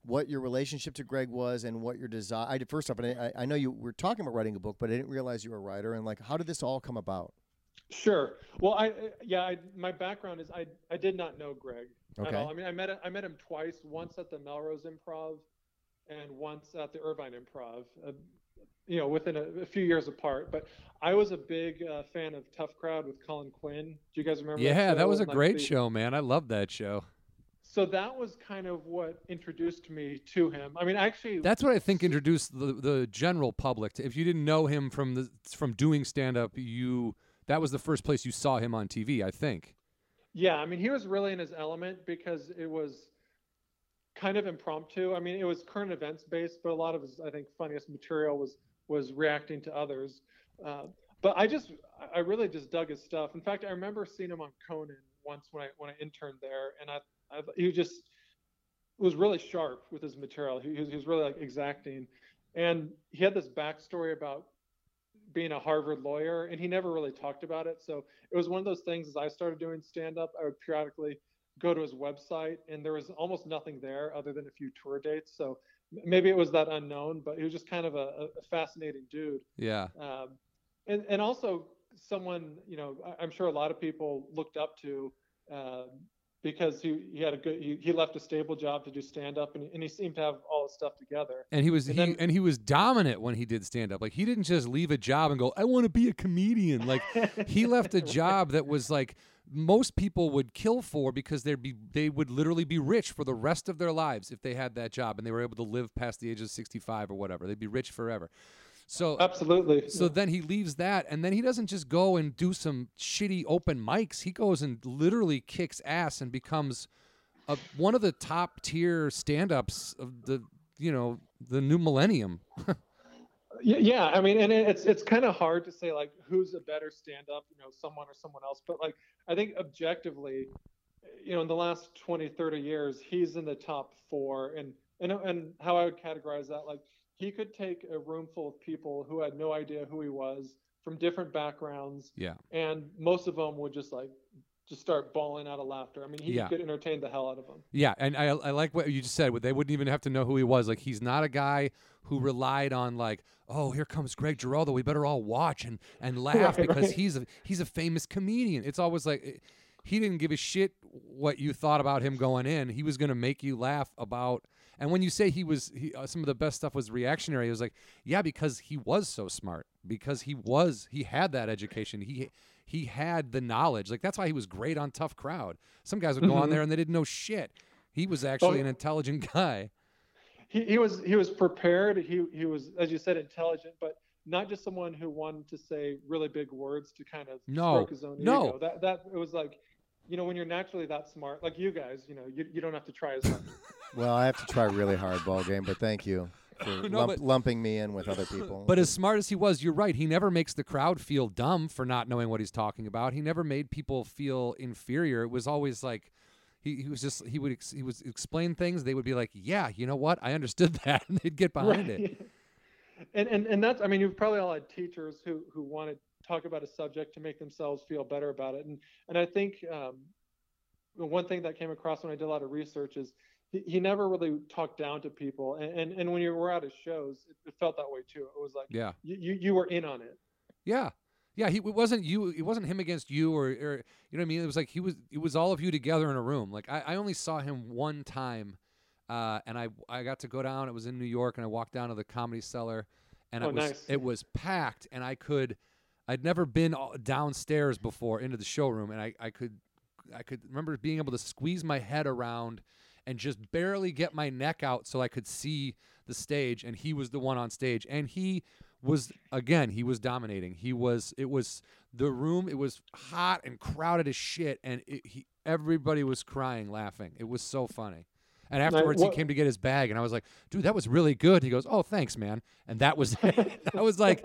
what your relationship to Greg was and what your desire? I did, first off, and I, I know you were talking about writing a book, but I didn't realize you were a writer. And like, how did this all come about? Sure. Well, I yeah, I, my background is I I did not know Greg at Okay. all. I mean, I met I met him twice. Once at the Melrose Improv, and once at the Irvine Improv. Uh, you know, within a, a few years apart. But I was a big uh, fan of Tough Crowd with Colin Quinn. Do you guys remember? Yeah, that show? was a like, great the- show, man. I love that show. So that was kind of what introduced me to him. I mean, actually, That's what I think introduced the the general public. To, if you didn't know him from the from doing stand up, you that was the first place you saw him on TV. I think. Yeah, I mean, he was really in his element because it was kind of impromptu. I mean, it was current events based, but a lot of his, I think, funniest material was was reacting to others. Uh, but I just, I really just dug his stuff. In fact, I remember seeing him on Conan once when I when I interned there, and I, I he just was really sharp with his material. He, he was- really like exacting, and he had this backstory about being a Harvard lawyer, and he never really talked about it. So it was one of those things. As I started doing stand up, I would periodically go to his website, and there was almost nothing there other than a few tour dates. So maybe it was that unknown, but he was just kind of a, a fascinating dude. Yeah. Um, and and also someone you know I'm sure a lot of people looked up to uh, because he, he had a good he, he left a stable job to do stand up and, and he seemed to have all his stuff together. And he was And he then- and he was dominant when he did stand up. Like he didn't just leave a job and go, "I want to be a comedian." Like he left a job that was like most people would kill for because they'd be they would literally be rich for the rest of their lives if they had that job and they were able to live past the age of 65 or whatever. They'd be rich forever. So Absolutely. so then he leaves that and then he doesn't just go and do some shitty open mics. He goes and literally kicks ass and becomes a, one of the top tier stand-ups of the you know the new millennium. Yeah, I mean, and it's it's kind of hard to say like who's a better stand-up, you know, someone or someone else. But like, I think objectively, you know, in the last 20, 30 years, he's in the top four. And and and how I would categorize that, like, he could take a room full of people who had no idea who he was from different backgrounds, Yeah. and most of them would just like just start bawling out of laughter. I mean, he Yeah. could entertain the hell out of them. Yeah, and I I like what you just said. They wouldn't even have to know who he was. Like he's not a guy who relied on like, oh, here comes Greg Giraldo. We better all watch and and laugh Right, because right. he's a he's a famous comedian. It's always like eh, he didn't give a shit what you thought about him going in. He was going to make you laugh about. And when you say he was, he, uh, some of the best stuff was reactionary. It was like, yeah, because he was so smart. Because he was, he had that education. He he had the knowledge. Like that's why he was great on Tough Crowd. Some guys would go on Mhm. there and they didn't know shit. He was actually Oh, an intelligent guy. he, he was he was prepared he he was as you said intelligent but not just someone who wanted to say really big words to kind of No, stroke his own no. ego that that it was like you know when you're naturally that smart like you guys you know you, you don't have to try as hard Well, I have to try really hard, ball game, but thank you for No, lump, but- lumping me in with other people. But as smart as he was, you're right. He never makes the crowd feel dumb for not knowing what he's talking about. He never made people feel inferior. It was always like he, he was just he would ex, he was explain things. They would be like, "Yeah, you know what? I understood that," and they'd get behind it. And, and and that's i mean you've probably all had teachers who who want to talk about a subject to make themselves feel better about it and and i think um, the one thing that came across when i did a lot of research is he, he never really talked down to people and, and and when you were at his shows it, it felt that way too it was like Yeah, you, you you were in on it yeah, yeah. He it wasn't you. It wasn't him against you, or, or you know what I mean. It was like he was. It was all of you together in a room. Like I, I only saw him one time, uh, and I I got to go down. It was in New York, and I walked down to the Comedy Cellar, and Oh, it was nice. it was packed, and I could. I'd never been downstairs before into the showroom, and I, I could I could remember being able to squeeze my head around and just barely get my neck out so I could see the stage. And he was the one on stage, and he was again he was dominating. He was it was the room. It was hot and crowded as shit, and it, he everybody was crying, laughing. It was so funny. And afterwards, he came to get his bag, and I was like, "Dude, that was really good." He goes, "Oh, thanks, man." And that was. I was like,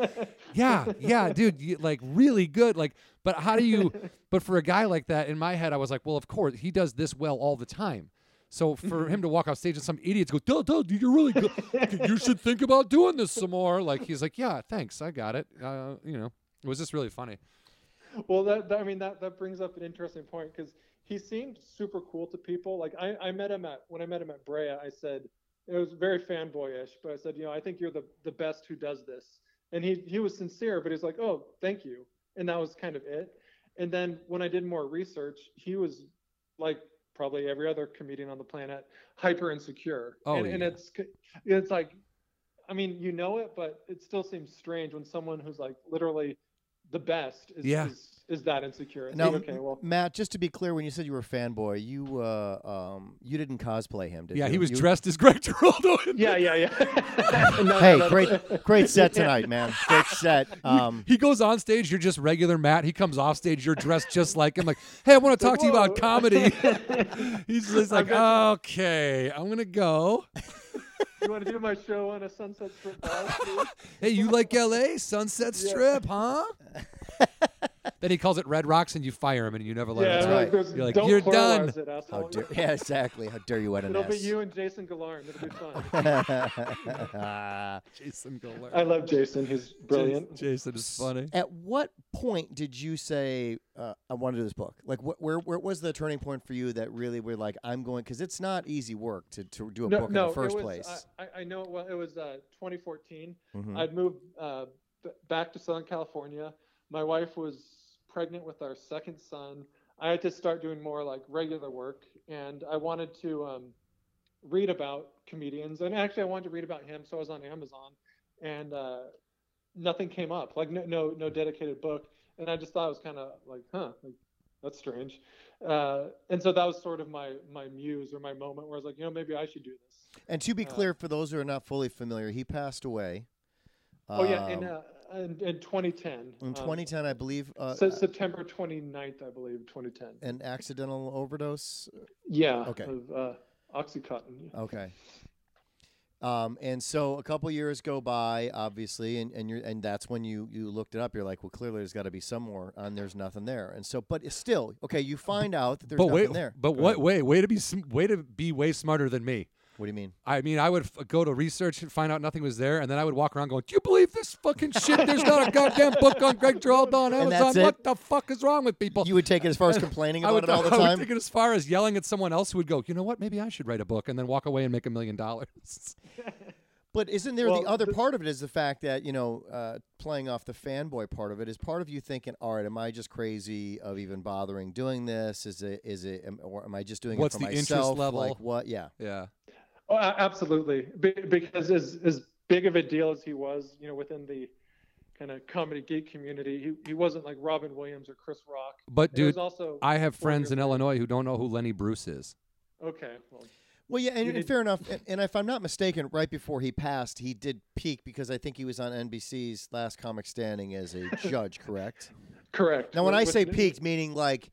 "Yeah, yeah, dude, you, like really good." Like, but how do you? But for a guy like that, in my head, I was like, "Well, of course, he does this well all the time." So for him to walk off stage and some idiots go, "Duh, duh, dude, you're really good. you should think about doing this some more." Like he's like, "Yeah, thanks, I got it." Uh, you know, it was just really funny. well that, that i mean that that brings up an interesting point because he seemed super cool to people like I, I met him at when i met him at brea i said it was very fanboyish but i said you know i think you're the the best who does this and he he was sincere but he's like oh thank you and that was kind of it and then when i did more research he was like probably every other comedian on the planet hyper insecure Oh, and, and it's it's like i mean you know it but it still seems strange when someone who's like literally the best is, Yeah. is, is that insecure. It's now, like, okay, well, Matt, just to be clear, when you said you were a fanboy, you uh, um, you didn't cosplay him, did you? Yeah, you? he was You- dressed as Greg Giraldo. yeah, yeah, yeah. No, Hey, no, great, great set tonight, man. Great set. Um, he goes on stage, you're just regular Matt. He comes off stage, you're dressed just like him. Like, hey, I want to talk to you about comedy. He's just like, bet- okay, I'm gonna go. You want to do my show on a Sunset Strip? Hey, you like L.A. Sunset Yeah. Strip, huh? Then he calls it Red Rocks, and you fire him, and you never let yeah, him. right. like, there's- You're like, don't "You're done." pluralize It, how asshole. dare, yeah, exactly. How dare you at an It'll be you and Jason Galarn. It'll be fun. Jason Goller. I love Jason. He's brilliant. Jason is funny. At what point did you say uh, I want to do this book? Like, wh- where where was the turning point for you that really were like, I'm going because it's not easy work to, to do a no, book no, in the first it was, place. I, I- I know. Well, it was uh, 2014. Mhm. I'd moved uh, b- back to Southern California. My wife was pregnant with our second son. I had to start doing more like regular work, and I wanted to um, read about comedians. And actually, I wanted to read about him, so I was on Amazon, and uh, nothing came up. Like no no no dedicated book. And I just thought it was kind of like, huh, like that's strange. Uh, and so that was sort of my my muse or my moment where I was like, you know, maybe I should do this. And to be Uh, clear, for those who are not fully familiar, he passed away. Oh yeah, um, uh, in in 2010. in um, 2010, I believe. Uh, Se- September 29th, I believe, 2010. an accidental overdose. Yeah. Okay. Of uh, OxyContin. Okay. Um, and so a couple years go by, obviously, and, and you're and that's when you you looked it up. You're like, well, clearly there's got to be some more, and there's nothing there. And so, but it's still, okay, you find out that there's but nothing wait, there. but Go what? ahead. Wait, way to be way to be way smarter than me. What do you mean? I mean, I would f- go to research and find out nothing was there, and then I would walk around going, "Do you believe this fucking shit? There's not a goddamn book on Greg Giraldo on Amazon. What the fuck is wrong with people?" You would take it as far as complaining I about would, it all the I would take it as far as yelling at someone else who would go, "You know what? Maybe I should write a book," and then walk away and make a million dollars. But isn't there Well, the other the- part of it is the fact that you know, uh, playing off the fanboy part of it is part of you thinking, all right, am I just crazy of even bothering doing this? Is it is it am, or am I just doing What's it for the interest level? Like what? Yeah. Yeah. Oh, absolutely. Because as as big of a deal as he was, you know, within the kind of comedy geek community, he, he wasn't like Robin Williams or Chris Rock. But And dude, also I have friends in different- Illinois who don't know who Lenny Bruce is. Okay. Well, Well, yeah, and, You and fair enough. And, and if I'm not mistaken, right before he passed, he did peak because I think he was on NBC's Last Comic Standing as a judge, correct? correct. Now, when With- I say n- peaked, meaning like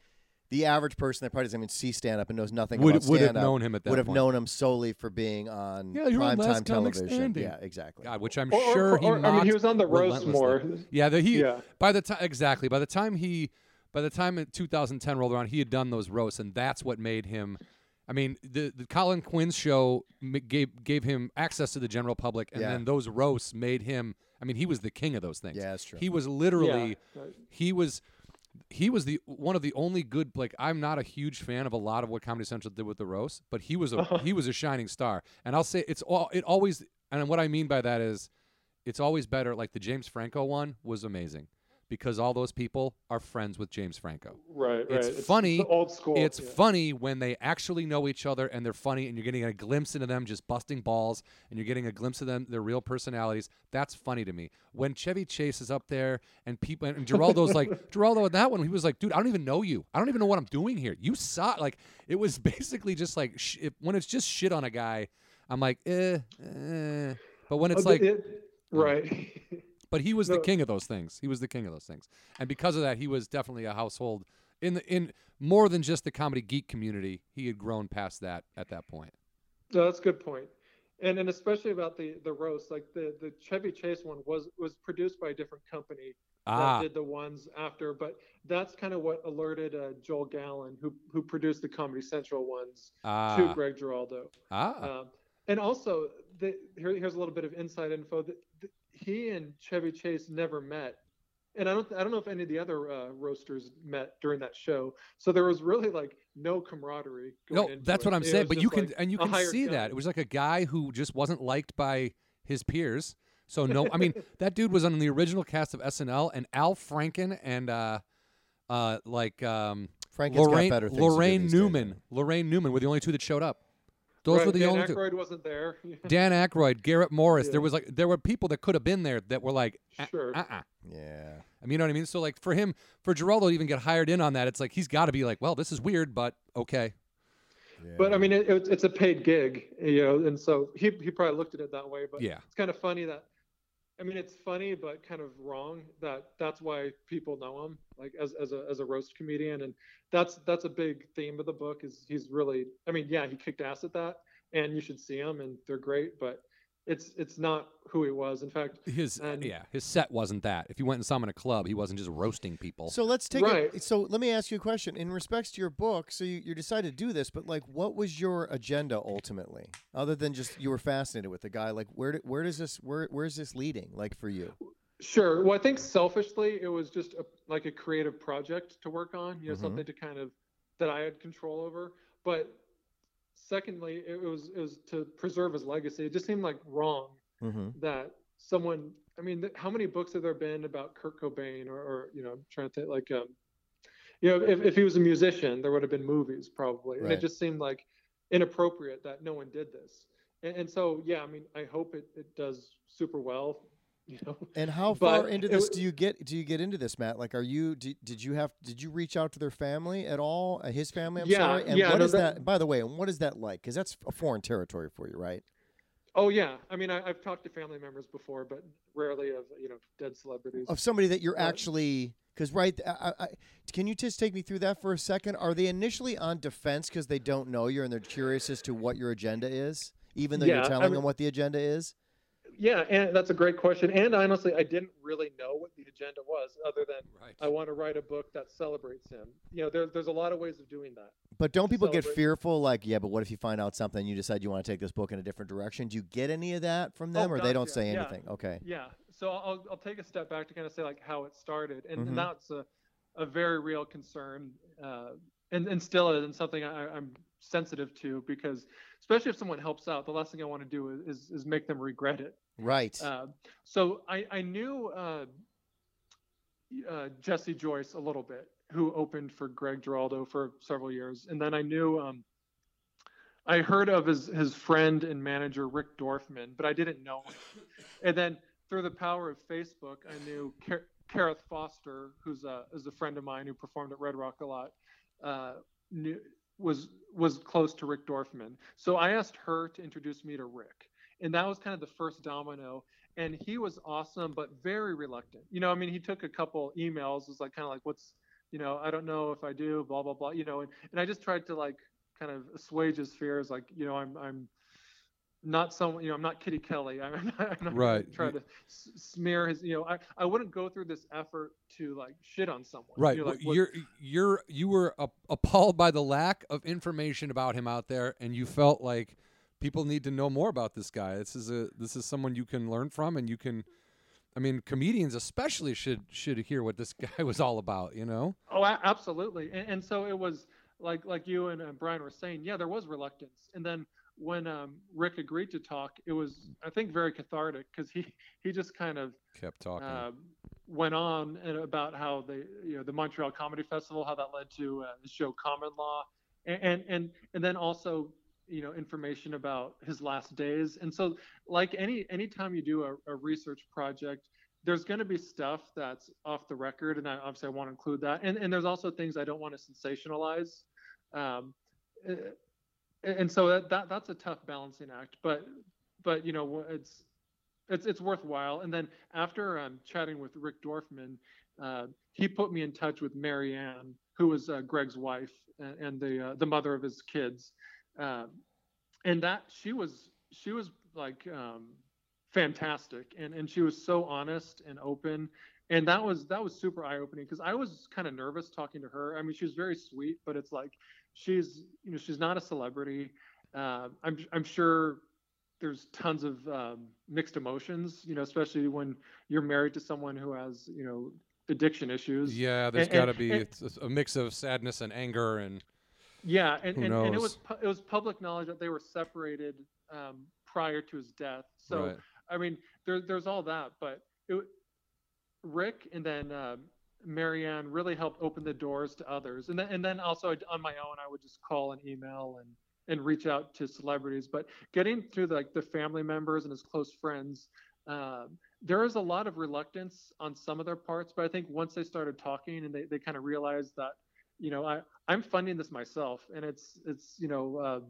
the average person that probably doesn't even see stand up and knows nothing Would- about would have known him at that would have point. known him solely for being on Yeah, you're on primetime Last Comic television. Standing. Yeah, exactly. God, which I'm Or- or- sure he or- I mean, he mocked was on the roast more. relentlessly. Yeah, the, he Yeah. by the time exactly by the time he by the time in 2010 rolled around, he had done those roasts, and that's what made him. I mean, the the Colin Quinn's show m- gave gave him access to the general public, and Yeah. then those roasts made him. I mean, he was the king of those things. Yeah, that's true. He was literally Yeah. he was he was the one of the only good like I'm not a huge fan of a lot of what Comedy Central did with the roast, but he was a he was a shining star. And I'll say it's all it always and what I mean by that is it's always better like the James Franco one was amazing because all those people are friends with James Franco. Right, right. It's funny. old school. It's yeah. funny when they actually know each other and they're funny and you're getting a glimpse into them just busting balls and you're getting a glimpse of them their real personalities. That's funny to me. When Chevy Chase is up there and people and Giraldo's like Giraldo in that one he was like, dude, I don't even know you. I don't even know what I'm doing here. You saw like it was basically just like sh- when it's just shit on a guy, I'm like, eh, eh. But when it's Uh, like, it- right. but he was the king of those things. He was the king of those things, and because of that, he was definitely a household in the in more than just the comedy geek community. He had grown past that at that point. No, that's a good. And and especially about the the roast, like the the Chevy Chase one was was produced by a different company Ah, that did the ones after, but that's kind of what alerted uh, Joel Gallen, who who produced the Comedy Central ones, to ah, Greg Giraldo. ah. Um, and also, the, here, here's a little bit of inside info. That that he and Chevy Chase never met, and I don't I don't know if any of the other uh, roasters met during that show. So there was really like no camaraderie. Going No, that's it. what I'm It saying. But you can like and you can see gun. that it was like a guy who just wasn't liked by his peers. So no, I mean that dude was on the original cast of SNL, and Al Franken and uh, uh, like um, Franken's got Laraine better things to do Laraine days. Newman, Laraine Newman were the only two that showed up. Those right, were the Dan only two. Aykroyd wasn't there. Dan Aykroyd, Garrett Morris. Yeah. There was like there were people that could have been there that were like, uh, Sure. uh-uh. Yeah. I mean, you know what I mean? So like for him, for Giraldo to even get hired in on that, it's like he's got to be like, well, this is weird, but okay. But I mean, it, it's it's a paid gig, you know, and so he he probably looked at it that way. But Yeah. it's kind of funny that, I mean, it's funny but kind of wrong that that's why people know him, like as as a as a roast comedian, and that's that's a big theme of the book. Is he's really, I mean, yeah, he kicked ass at that, and you should see him, and they're great, but it's it's not who he was. In fact, His And- yeah, his set wasn't that. If you went and saw him in a club, he wasn't just roasting people. So let's take Right. it. So let me ask you a question. In respects to your book, so you, you decided to do this, but like, what was your agenda ultimately, other than just you were fascinated with the guy? Like, where do- where does this where where's this leading? Like for you? Sure. Well, I think selfishly, it was just a, like a creative project to work on, you know, Mhm. something to kind of that I had control over. But secondly, it was it was to preserve his legacy. It just seemed like wrong Mm-hmm. that someone. I mean, th- how many books have there been about Kurt Cobain, or, or you know, I'm trying to think like, um, you know, if, if he was a musician, there would have been movies probably, and it just seemed like inappropriate that no one did this. And, and so, yeah, I mean, I hope it, it does super well. You know, And how But far into this w- do you get? Do you get into this, Matt? Like, are you? Did, did you have? Did you reach out to their family at all? Uh, his family, I'm Yeah, sorry. And yeah, what no, is that, that- By the way, and what is that like? Because that's a foreign territory for you, right? Oh yeah, I mean, I, I've talked to family members before, but rarely of you know dead celebrities. Of somebody that you're Right. actually. Because right, I, I, can you just take me through that for a second? Are they initially on defense because they don't know you and they're curious as to what your agenda is, even though Yeah, you're I telling mean- them what the agenda is? Yeah, and that's a great question. And honestly, I didn't really know what the agenda was, other than Right. I want to write a book that celebrates him. You know, there, there's a lot of ways of doing that. But don't people get fearful? Like, yeah, but what if you find out something? and You decide you want to take this book in a different direction. Do you get any of that from them, Oh, or they don't yeah, say yeah. anything? Okay. Yeah. So I'll I'll take a step back to kind of say like how it started, and, Mhm. and that's a, a very real concern, uh, and and still is, and something I, I'm sensitive to because especially if someone helps out, the last thing I want to do is is, is make them regret it. Right. Uh, so I, I knew uh, uh, Jesse Joyce a little bit, who opened for Greg Giraldo for several years, and then I knew um, I heard of his his friend and manager Rick Dorfman, but I didn't know him. and then through the power of Facebook, I knew Car- Karith Foster, who's a is a friend of mine who performed at Red Rock a lot. Uh, knew, was was close to Rick Dorfman, so I asked her to introduce me to Rick and that was kind of the first domino and he was awesome but very reluctant you know i mean he took a couple emails was like kind of like what's you know i don't know if i do blah blah blah you know and, and i just tried to like kind of assuage his fears like you know i'm i'm not someone you know i'm not kitty kelley i'm not, I'm not Right. trying to s- smear his you know I, I wouldn't go through this effort to like shit on someone Right. you're like you're you're you were appalled by the lack of information about him out there, and you felt like people need to know more about this guy. This is a this is someone you can learn from, and you can. I mean, comedians especially should should hear what this guy was all about. You know. Oh, absolutely. And, and so it was like like you and uh, Brian were saying. Yeah, there was reluctance, and then when um, Rick agreed to talk, it was I think very cathartic because he he just kind of Kept talking. um, went on and about how the you know the Montreal Comedy Festival, how that led to uh, the show Common Law, and, and and and then also you know information about his last days. And so, like any anytime you do a, a research project, there's going to be stuff that's off the record, and I, obviously I want to include that. And and there's also things I don't want to sensationalize. Um, uh, and so that, that that's a tough balancing act, but but you know it's it's it's worthwhile. And then after um, chatting with Rick Dorfman, uh, he put me in touch with Mary Ann, who was uh, Greg's wife and, and the uh, the mother of his kids, um, and that she was she was like um, fantastic, and and she was so honest and open. And that was that was super eye opening because I was kind of nervous talking to her. I mean, she was very sweet, but it's like she's you know she's not a celebrity. Uh, I'm I'm sure there's tons of um, mixed emotions, you know, especially when you're married to someone who has, you know, addiction issues. yeah, there's got to be and- it's a mix of sadness and anger and Yeah, and, and, and it was pu- it was public knowledge that they were separated um, prior to his death. So right. I mean, there, there's all that, but it, Rick and then um Marianne really helped open the doors to others, and then and then also on my own I would just call and email and and reach out to celebrities. But getting through the, like the family members and his close friends, um, there is a lot of reluctance on some of their parts. But I think once they started talking and they, they kind of realized that, you know, I I'm funding this myself, and it's it's you know. Uh,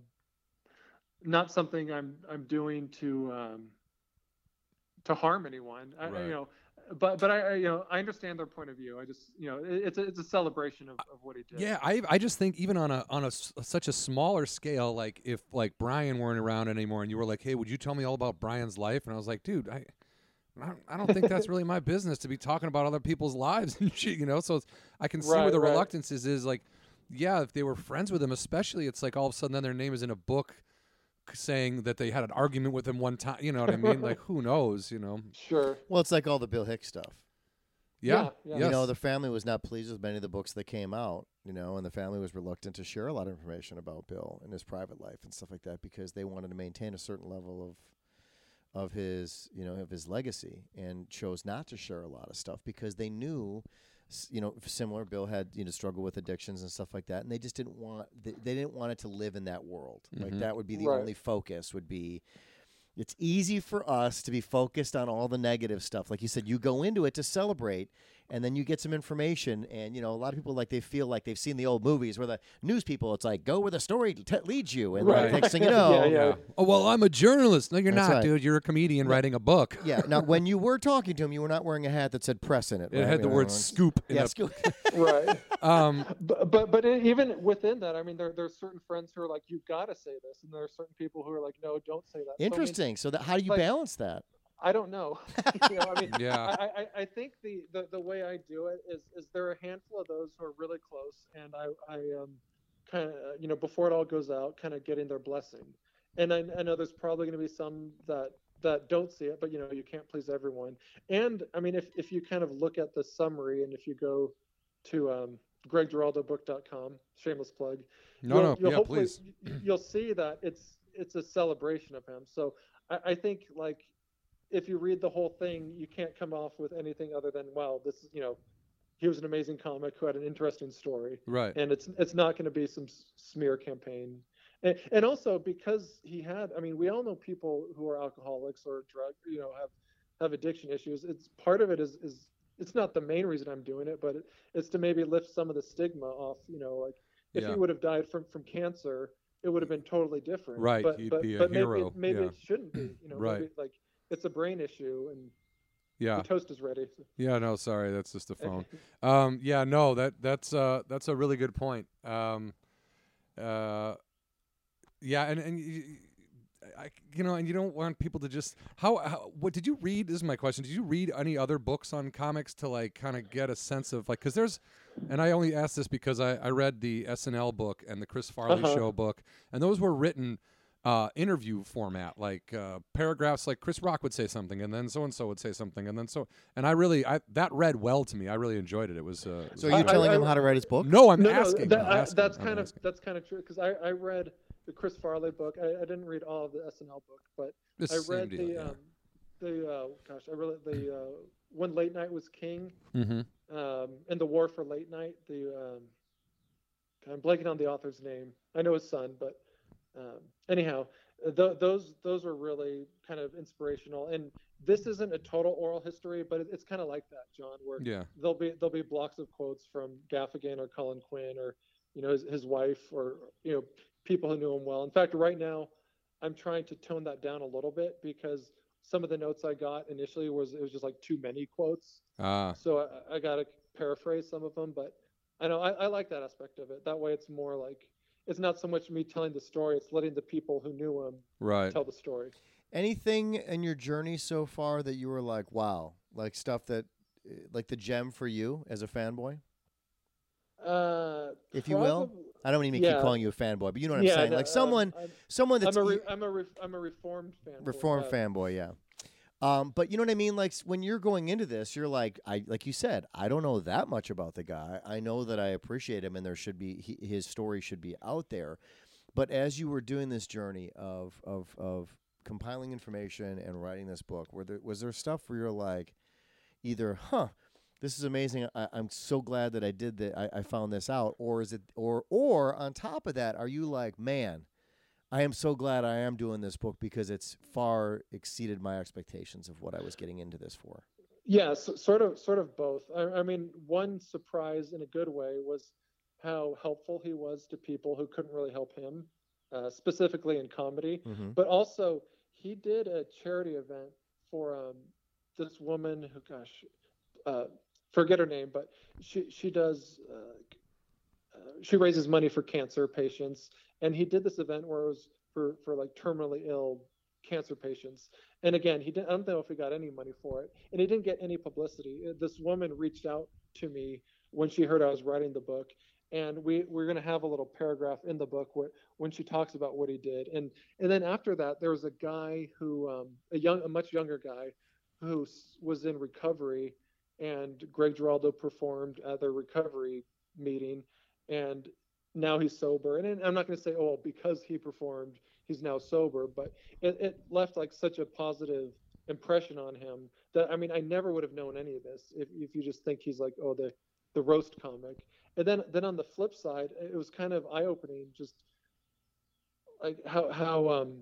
not something I'm I'm doing to um, to harm anyone. I, Right. You know, but but I I, you know I understand their point of view. I just you know it, it's a, it's a celebration of, of what he did. Yeah, I I just think even on a on a such a smaller scale, like if like Brian weren't around anymore, and you were like, "Hey, would you tell me all about Brian's life?" and I was like, "Dude, I." I don't- think that's really my business to be talking about other people's lives and shit, you know. So it's, I can see where the right. reluctance is. Is like, yeah, if they were friends with him, especially, it's like all of a sudden then their name is in a book saying that they had an argument with him one time. You know what I mean? like, who knows? You know? Sure. Well, it's like all the Bill Hicks stuff. Yeah, Yeah, yeah. yes. You know, the family was not pleased with many of the books that came out, you know, and the family was reluctant to share a lot of information about Bill and his private life and stuff like that because they wanted to maintain a certain level of of his you know of his legacy and chose not to share a lot of stuff because they knew s- you know similar bill had you know struggle with addictions and stuff like that and they just didn't want they, they didn't want it to live in that world like Mhm. that would be the Right. only focus would be it's easy for us to be focused on all the negative stuff like you said you go into it to celebrate and then you get some information and you know a lot of people like they feel like they've seen the old movies where the news people it's like go where the story t- leads you and Right. like, next thing you Yeah, know yeah. Oh well, I'm a journalist. No, you're That's not, right. dude. You're a comedian writing a book. Yeah. Now, when you were talking to him, you were not wearing a hat that said "press" in it. It right? had the You word "scoop" in Yeah. it. scoop. right. Um, but but but it, even within that, I mean, there there's certain friends who are like, "You've got to say this," and there are certain people who are like, "No, don't say that." So, I mean, Interesting. So, that, how do you like- balance that? I don't know. you know, I mean, Yeah. I, I, I think the, the, the way I do it is is there are a handful of those who are really close, and I I um kind of you know before it all goes out, kind of getting their blessing, and I, I know there's probably going to be some that that don't see it, but you know you can't please everyone. And I mean, if if you kind of look at the summary, and if you go to um, greggiraldobook.com, shameless plug, no, you'll, no, you'll yeah, hopefully- please. You'll see that it's it's a celebration of him. So I, I think like if you read the whole thing, you can't come off with anything other than wow, this is you know, he was an amazing comic who had an interesting story, Right. and it's it's not going to be some smear campaign. And, and also because he had, I mean, we all know people who are alcoholics or drug, you know, have have addiction issues. It's part of it is is it's not the main reason I'm doing it, but it, it's to maybe lift some of the stigma off. You know, like if Yeah. he would have died from from cancer, it would have been totally different. Right, But he'd but, be a but maybe hero, it, maybe yeah. it shouldn't be. You know, Right. maybe like it's a brain issue and Yeah. the toast is ready. Yeah. No, sorry, that's just the phone. Um, yeah, no, that that's uh that's a really good point. Um, uh, yeah, and and y- I, you know, and you don't want people to just how, how what did you read? This is my question. Did you read any other books on comics to like kind of get a sense of like because there's, and I only asked this because I I read the SNL book and the Chris Farley Uh-huh. show book, and those were written. Uh, interview format, like uh, paragraphs, like Chris Rock would say something, and then so and so would say something, and then so, and I really, I that read well to me. I really enjoyed it. It was. Uh, So, are you I- telling I- him how to write his book? no, I'm no, asking. no, that, I'm I- asking, that's I'm kind of asking. that's kind of true because I, I read the Chris Farley book. I, I didn't read all of the SNL book, but It's I the same read deal, the yeah. um, the uh, gosh, I really the uh, when late night was king, Mm-hmm. um, and the war for late night. The um, I'm blanking on the author's name. I know his son, but um, anyhow, th- those those were really kind of inspirational. And this isn't a total oral history, but it, it's kind of like that, John, where Yeah. there'll be there'll be blocks of quotes from Gaffigan or Colin Quinn or you know his, his wife or you know people who knew him well. In fact, right now, I'm trying to tone that down a little bit because some of the notes I got initially was it was just like too many quotes. Ah, So I, I got to paraphrase some of them, but I know I, I like that aspect of it. That way, it's more like it's not so much me telling the story; it's letting the people who knew him right. tell the story. Anything in your journey so far that you were like, wow, like stuff that, uh, like the gem for you as a fanboy, Uh, if you will? I don't even to Yeah. keep calling you a fanboy, but you know what I'm yeah, saying. no, like someone, I'm, someone that's I'm a re- I'm a re- I'm a reformed fan. reformed fanboy, yeah. Um, but you know what I mean? Like when you're going into this, you're like, I like you said, I don't know that much about the guy. I know that I appreciate him, and there should be he, his story should be out there. But as you were doing this journey of of of compiling information and writing this book, were there was there stuff where you're like, either, huh, this is amazing. I, I'm so glad that I did that. I, I found this out, or is it, or or on top of that, are you like, man? I am so glad I am doing this book because it's far exceeded my expectations of what I was getting into this for. Yeah, s sort of, sort of both. I, I mean, one surprise in a good way was how helpful he was to people who couldn't really help him, uh, specifically in comedy. Mm-hmm. But also, he did a charity event for um, this woman who, gosh, uh, forget her name, but she she does uh, she raises money for cancer patients, and he did this event where it was for for like terminally ill cancer patients. And again, he didn't. I don't know if he got any money for it, and he didn't get any publicity. Uh, This woman reached out to me when she heard I was writing the book, and we we're going to have a little paragraph in the book where when she talks about what he did, and and then after that, there was a guy who um, a young, a much younger guy, who was in recovery, and Greg Giraldo performed at their recovery meeting, and now he's sober. And I'm not going to say, oh, because he performed, he's now sober, but it, it left like such a positive impression on him that I mean I never would have known any of this if if you just think he's like oh the the roast comic. And then then on the flip side, it was kind of eye opening just like how how um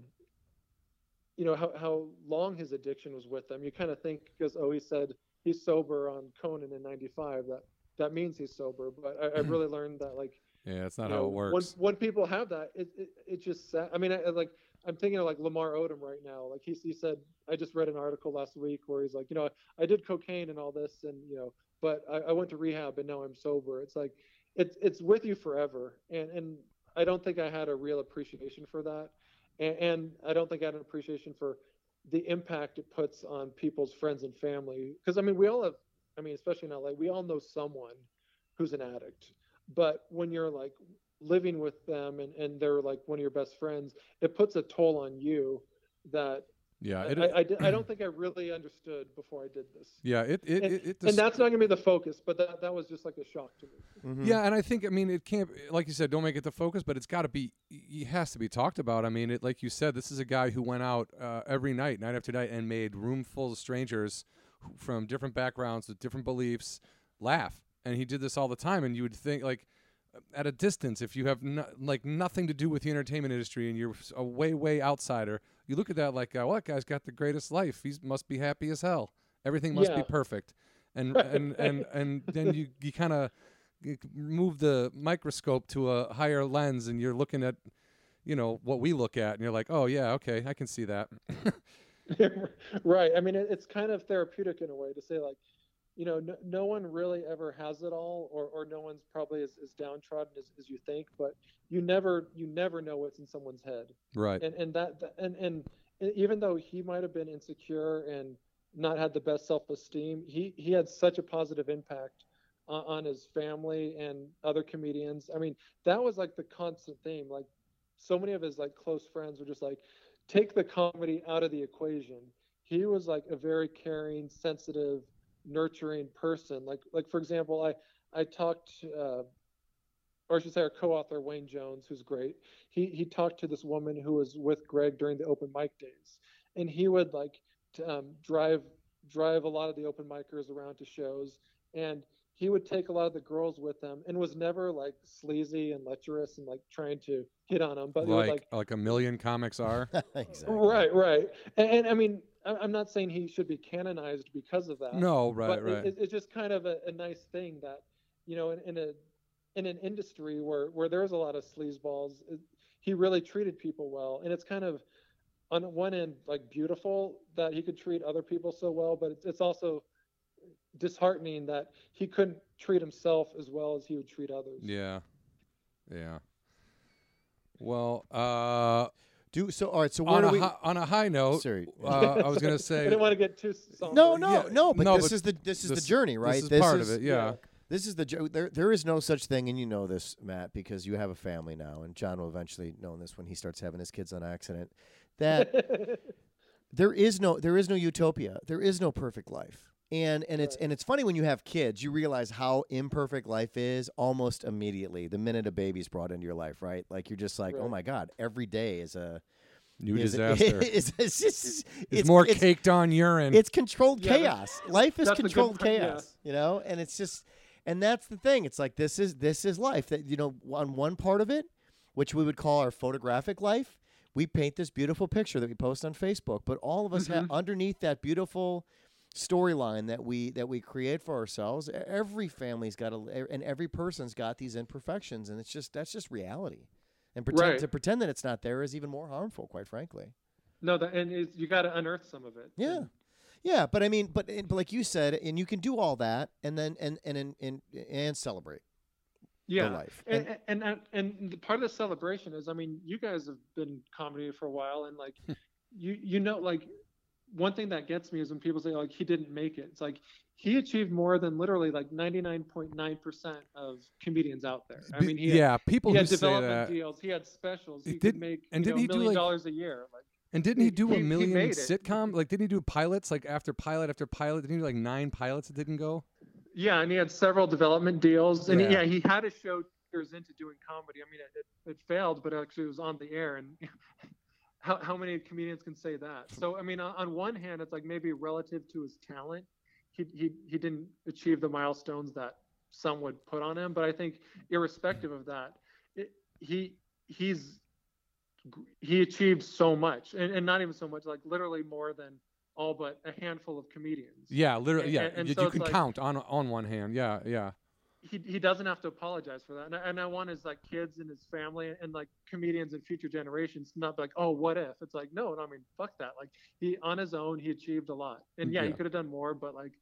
you know how how long his addiction was with them. You kind of think because oh he said he's sober on Conan in '95 that that means he's sober. But I, I really learned that like Yeah, it's not how know, it works. When, when people have that, it it, it just sa- I mean, I, I like I'm thinking of like Lamar Odom right now. Like he he said, I just read an article last week where he's like, you know, I did cocaine and all this, and you know, but I, I went to rehab and now I'm sober. It's like it's it's with you forever, and and I don't think I had a real appreciation for that, and, and I don't think I had an appreciation for the impact it puts on people's friends and family. Because I mean, we all have, I mean, especially in LA, we all know someone who's an addict but when you're like living with them and, and they're like one of your best friends it puts a toll on you that yeah, I, it, I, I, di- I don't think i really understood before i did this yeah, it it and, it, it and that's not going to be the focus but that, that was just like a shock to me Mhm. Yeah, and I think I mean it can't like you said, don't make it the focus, but it's got to be. It has to be talked about. I mean, it like you said, this is a guy who went out uh, every night, night after night, and made room full of strangers who, from different backgrounds with different beliefs laugh, and he did this all the time. And you would think like at a distance, if you have no, like nothing to do with the entertainment industry and you're a way way outsider, you look at that like, uh, well, that guy's got the greatest life. He must be happy as hell. Everything must be perfect. And and and and then you you kind of move the microscope to a higher lens and you're looking at you know what we look at and you're like oh yeah okay i can see that right i mean it, it's kind of therapeutic in a way to say like you know no, no one really ever has it all or, or no one's probably as, as downtrodden as, as you think but you never you never know what's in someone's head. Right. And and that and and even though he might have been insecure and not had the best self-esteem he he had such a positive impact on, on his family and other comedians. I mean that was like the constant theme. Like so many of his like close friends were just like take the comedy out of the equation he was like a very caring sensitive nurturing person. Like like for example i i talked uh, or I should say our co-author Wayne Jones, who's great. He he talked to this woman who was with Greg during the open mic days, and he would like t- um, drive drive a lot of the open micers around to shows, and he would take a lot of the girls with him, and was never like sleazy and lecherous and like trying to hit on them, but it was like like like a million comics are? Exactly. right, right, and, and I mean I- I'm not saying he should be canonized because of that. No right but right. It, it's just kind of a, a nice thing that you know in, in a in an industry where where there's a lot of sleazeballs it, he really treated people well. And it's kind of on one end like beautiful that he could treat other people so well but it's, it's also disheartening that he couldn't treat himself as well as he would treat others yeah yeah well uh Do so. All right. So where on do a, we? hi- on a high note Sorry. uh, i was gonna say. i didn't want to get too somber. no, no, yeah, no. But no, this but is the this is this- the journey, right? this is part of it yeah This is the jo- there. There is no such thing, and you know this, Matt, because you have a family now, and John will eventually know this when he starts having his kids on accident. That there is no there is no utopia. There is no perfect life. And and it's and it's funny when you have kids, you realize how imperfect life is almost immediately. The minute a baby's brought into your life, right? Like you're just like, oh my god, every day is a new is, disaster Is, is, just- it's, more it's, caked on urine it's controlled Yeah, chaos. Life is that's good controlled point, yeah. chaos, you know, and it's just, and that's the thing. It's like this is this is life. That you know, on one part of it, which we would call our photographic life, we paint this beautiful picture that we post on Facebook. But all of us have Mm-hmm. underneath that beautiful storyline that we that we create for ourselves. Every family's got a, and every person's got these imperfections, and it's just that's just reality. And pretend Right. to pretend that it's not there is even more harmful, quite frankly. no that and you got to unearth some of it Yeah. Yeah, but I mean, but, but like you said, and you can do all that, and then and and and and, and celebrate yeah life. and and and, and the part of the celebration is i mean you guys have been comedy for a while and like you you know like one thing that gets me is when people say like he didn't make it it's like he achieved more than literally like 99.9% of comedians out there i mean he had, yeah people he who had say development that deals he had specials He did- could make and didn't know, he a do, million like- dollars a year like And didn't he He- do a he million sitcom? Like, didn't he do pilots? Like after pilot after pilot, didn't he do like nine pilots that didn't go? Yeah, and he had several development deals, and Yeah. yeah, he had a show years into doing comedy. I mean, it, it, it failed, but actually it was on the air, and how, how many comedians can say that? Hmm. So I mean, on, on one hand, it's like maybe relative to his talent, he he he didn't achieve the milestones that some would put on him. But I think, irrespective of that, it, he he's he achieved so much, and, and not even so much, like literally more than all but a handful of comedians. Yeah, literally. Yeah, and- and you, so you can like- count on on one hand. Yeah, yeah. He, he doesn't have to apologize for that. And I, and I want his like kids and his family and like comedians and future generations to not be like, oh, what if? It's like, no, no, I mean, fuck that. Like he on his own, he achieved a lot. And yeah, he could have done more, but like,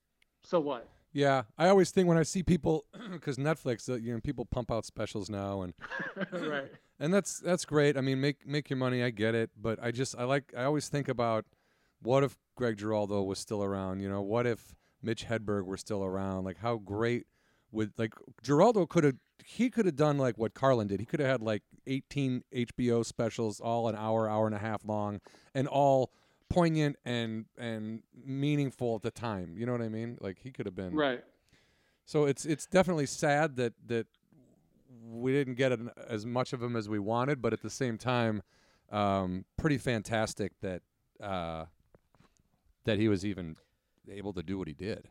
so what? Yeah, I always think when I see people, because Netflix, uh, you know, people pump out specials now, and right. and that's that's great. I mean, make make your money. I get it, but I just I like I always think about what if Greg Giraldo was still around? You know, what if Mitch Hedberg were still around? Like, how great would like Giraldo could have he could have done like what Carlin did. He could have had like 18 HBO specials, all an hour, hour and a half long, and all poignant and and meaningful at the time. You know what I mean? Like he could have been Right. so it's it's definitely sad that that we didn't get an, as much of him as we wanted, but at the same time, um, pretty fantastic that uh, that he was even able to do what he did.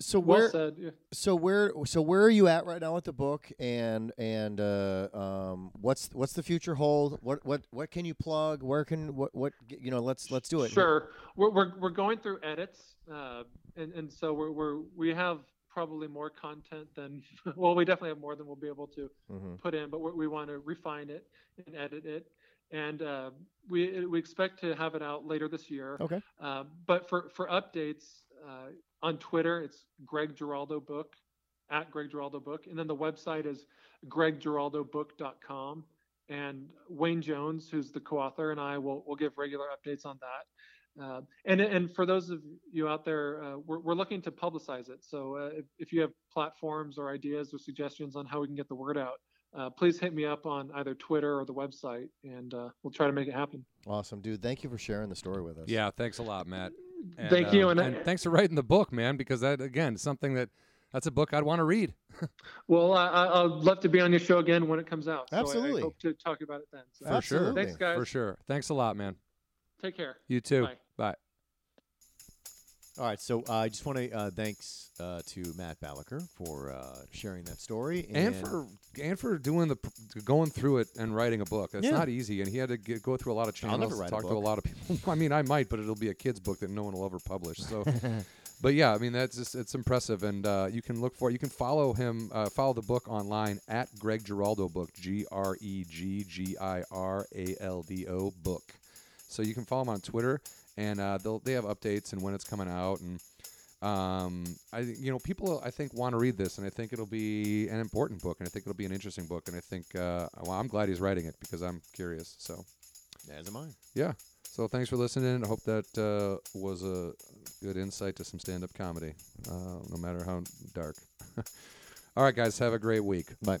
So Well where said. Yeah. so where so where are you at right now with the book and and uh, um, what's what's the future hold? What what what can you plug? Where can what what you know? Let's let's do it. Sure. We're, we're, we're going through edits. Uh, and, and so we're, we're, we have probably more content than, well, we definitely have more than we'll be able to Mhm. put in, but we we want to refine it and edit it. And uh, we, we expect to have it out later this year. Okay. Uh, but for, for updates uh, on Twitter, it's Greg Giraldo Book at Greg Giraldo Book. And then the website is greggiraldobook.com. And Wayne Jones, who's the co-author, and I will will give regular updates on that. Uh, and and for those of you out there, uh, we're we're looking to publicize it. So uh, if, if you have platforms or ideas or suggestions on how we can get the word out, uh, please hit me up on either Twitter or the website, and uh, we'll try to make it happen. Awesome, dude. Thank you for sharing the story with us. Yeah, thanks a lot, Matt. And, Thank you, um, and I- thanks for writing the book, man. Because that again, is something that that's a book I'd want to read. Well, I, I- I'd love to be on your show again when it comes out. So I- Absolutely. I, hope to talk about it then. So For sure. Thanks, guys. For sure. Thanks a lot, man. Take care. You too. Bye. All right, so uh, I just want to uh, thanks uh, to Matt Balaker for uh, sharing that story and for and for doing the going through it and writing a book. That's Yeah. not easy, and he had to get, go through a lot of channels, write a talk to a lot of people. I mean, I might, but it'll be a kid's book that no one will ever publish. So, but yeah, I mean that's just it's impressive, and uh, you can look for it. you can follow him, uh, follow the book online at Greg Giraldo Book, G R E G G I R A L D O Book. So you can follow him on Twitter, and uh, they'll they have updates and when it's coming out and. Um, I you know people I think want to read this, and I think it'll be an important book, and I think it'll be an interesting book, and I think uh, well, I'm glad he's writing it because I'm curious. So as am I. yeah, so thanks for listening. I hope that uh, was a good insight to some stand-up comedy, uh, no matter how dark. All right, guys, have a great week. Bye.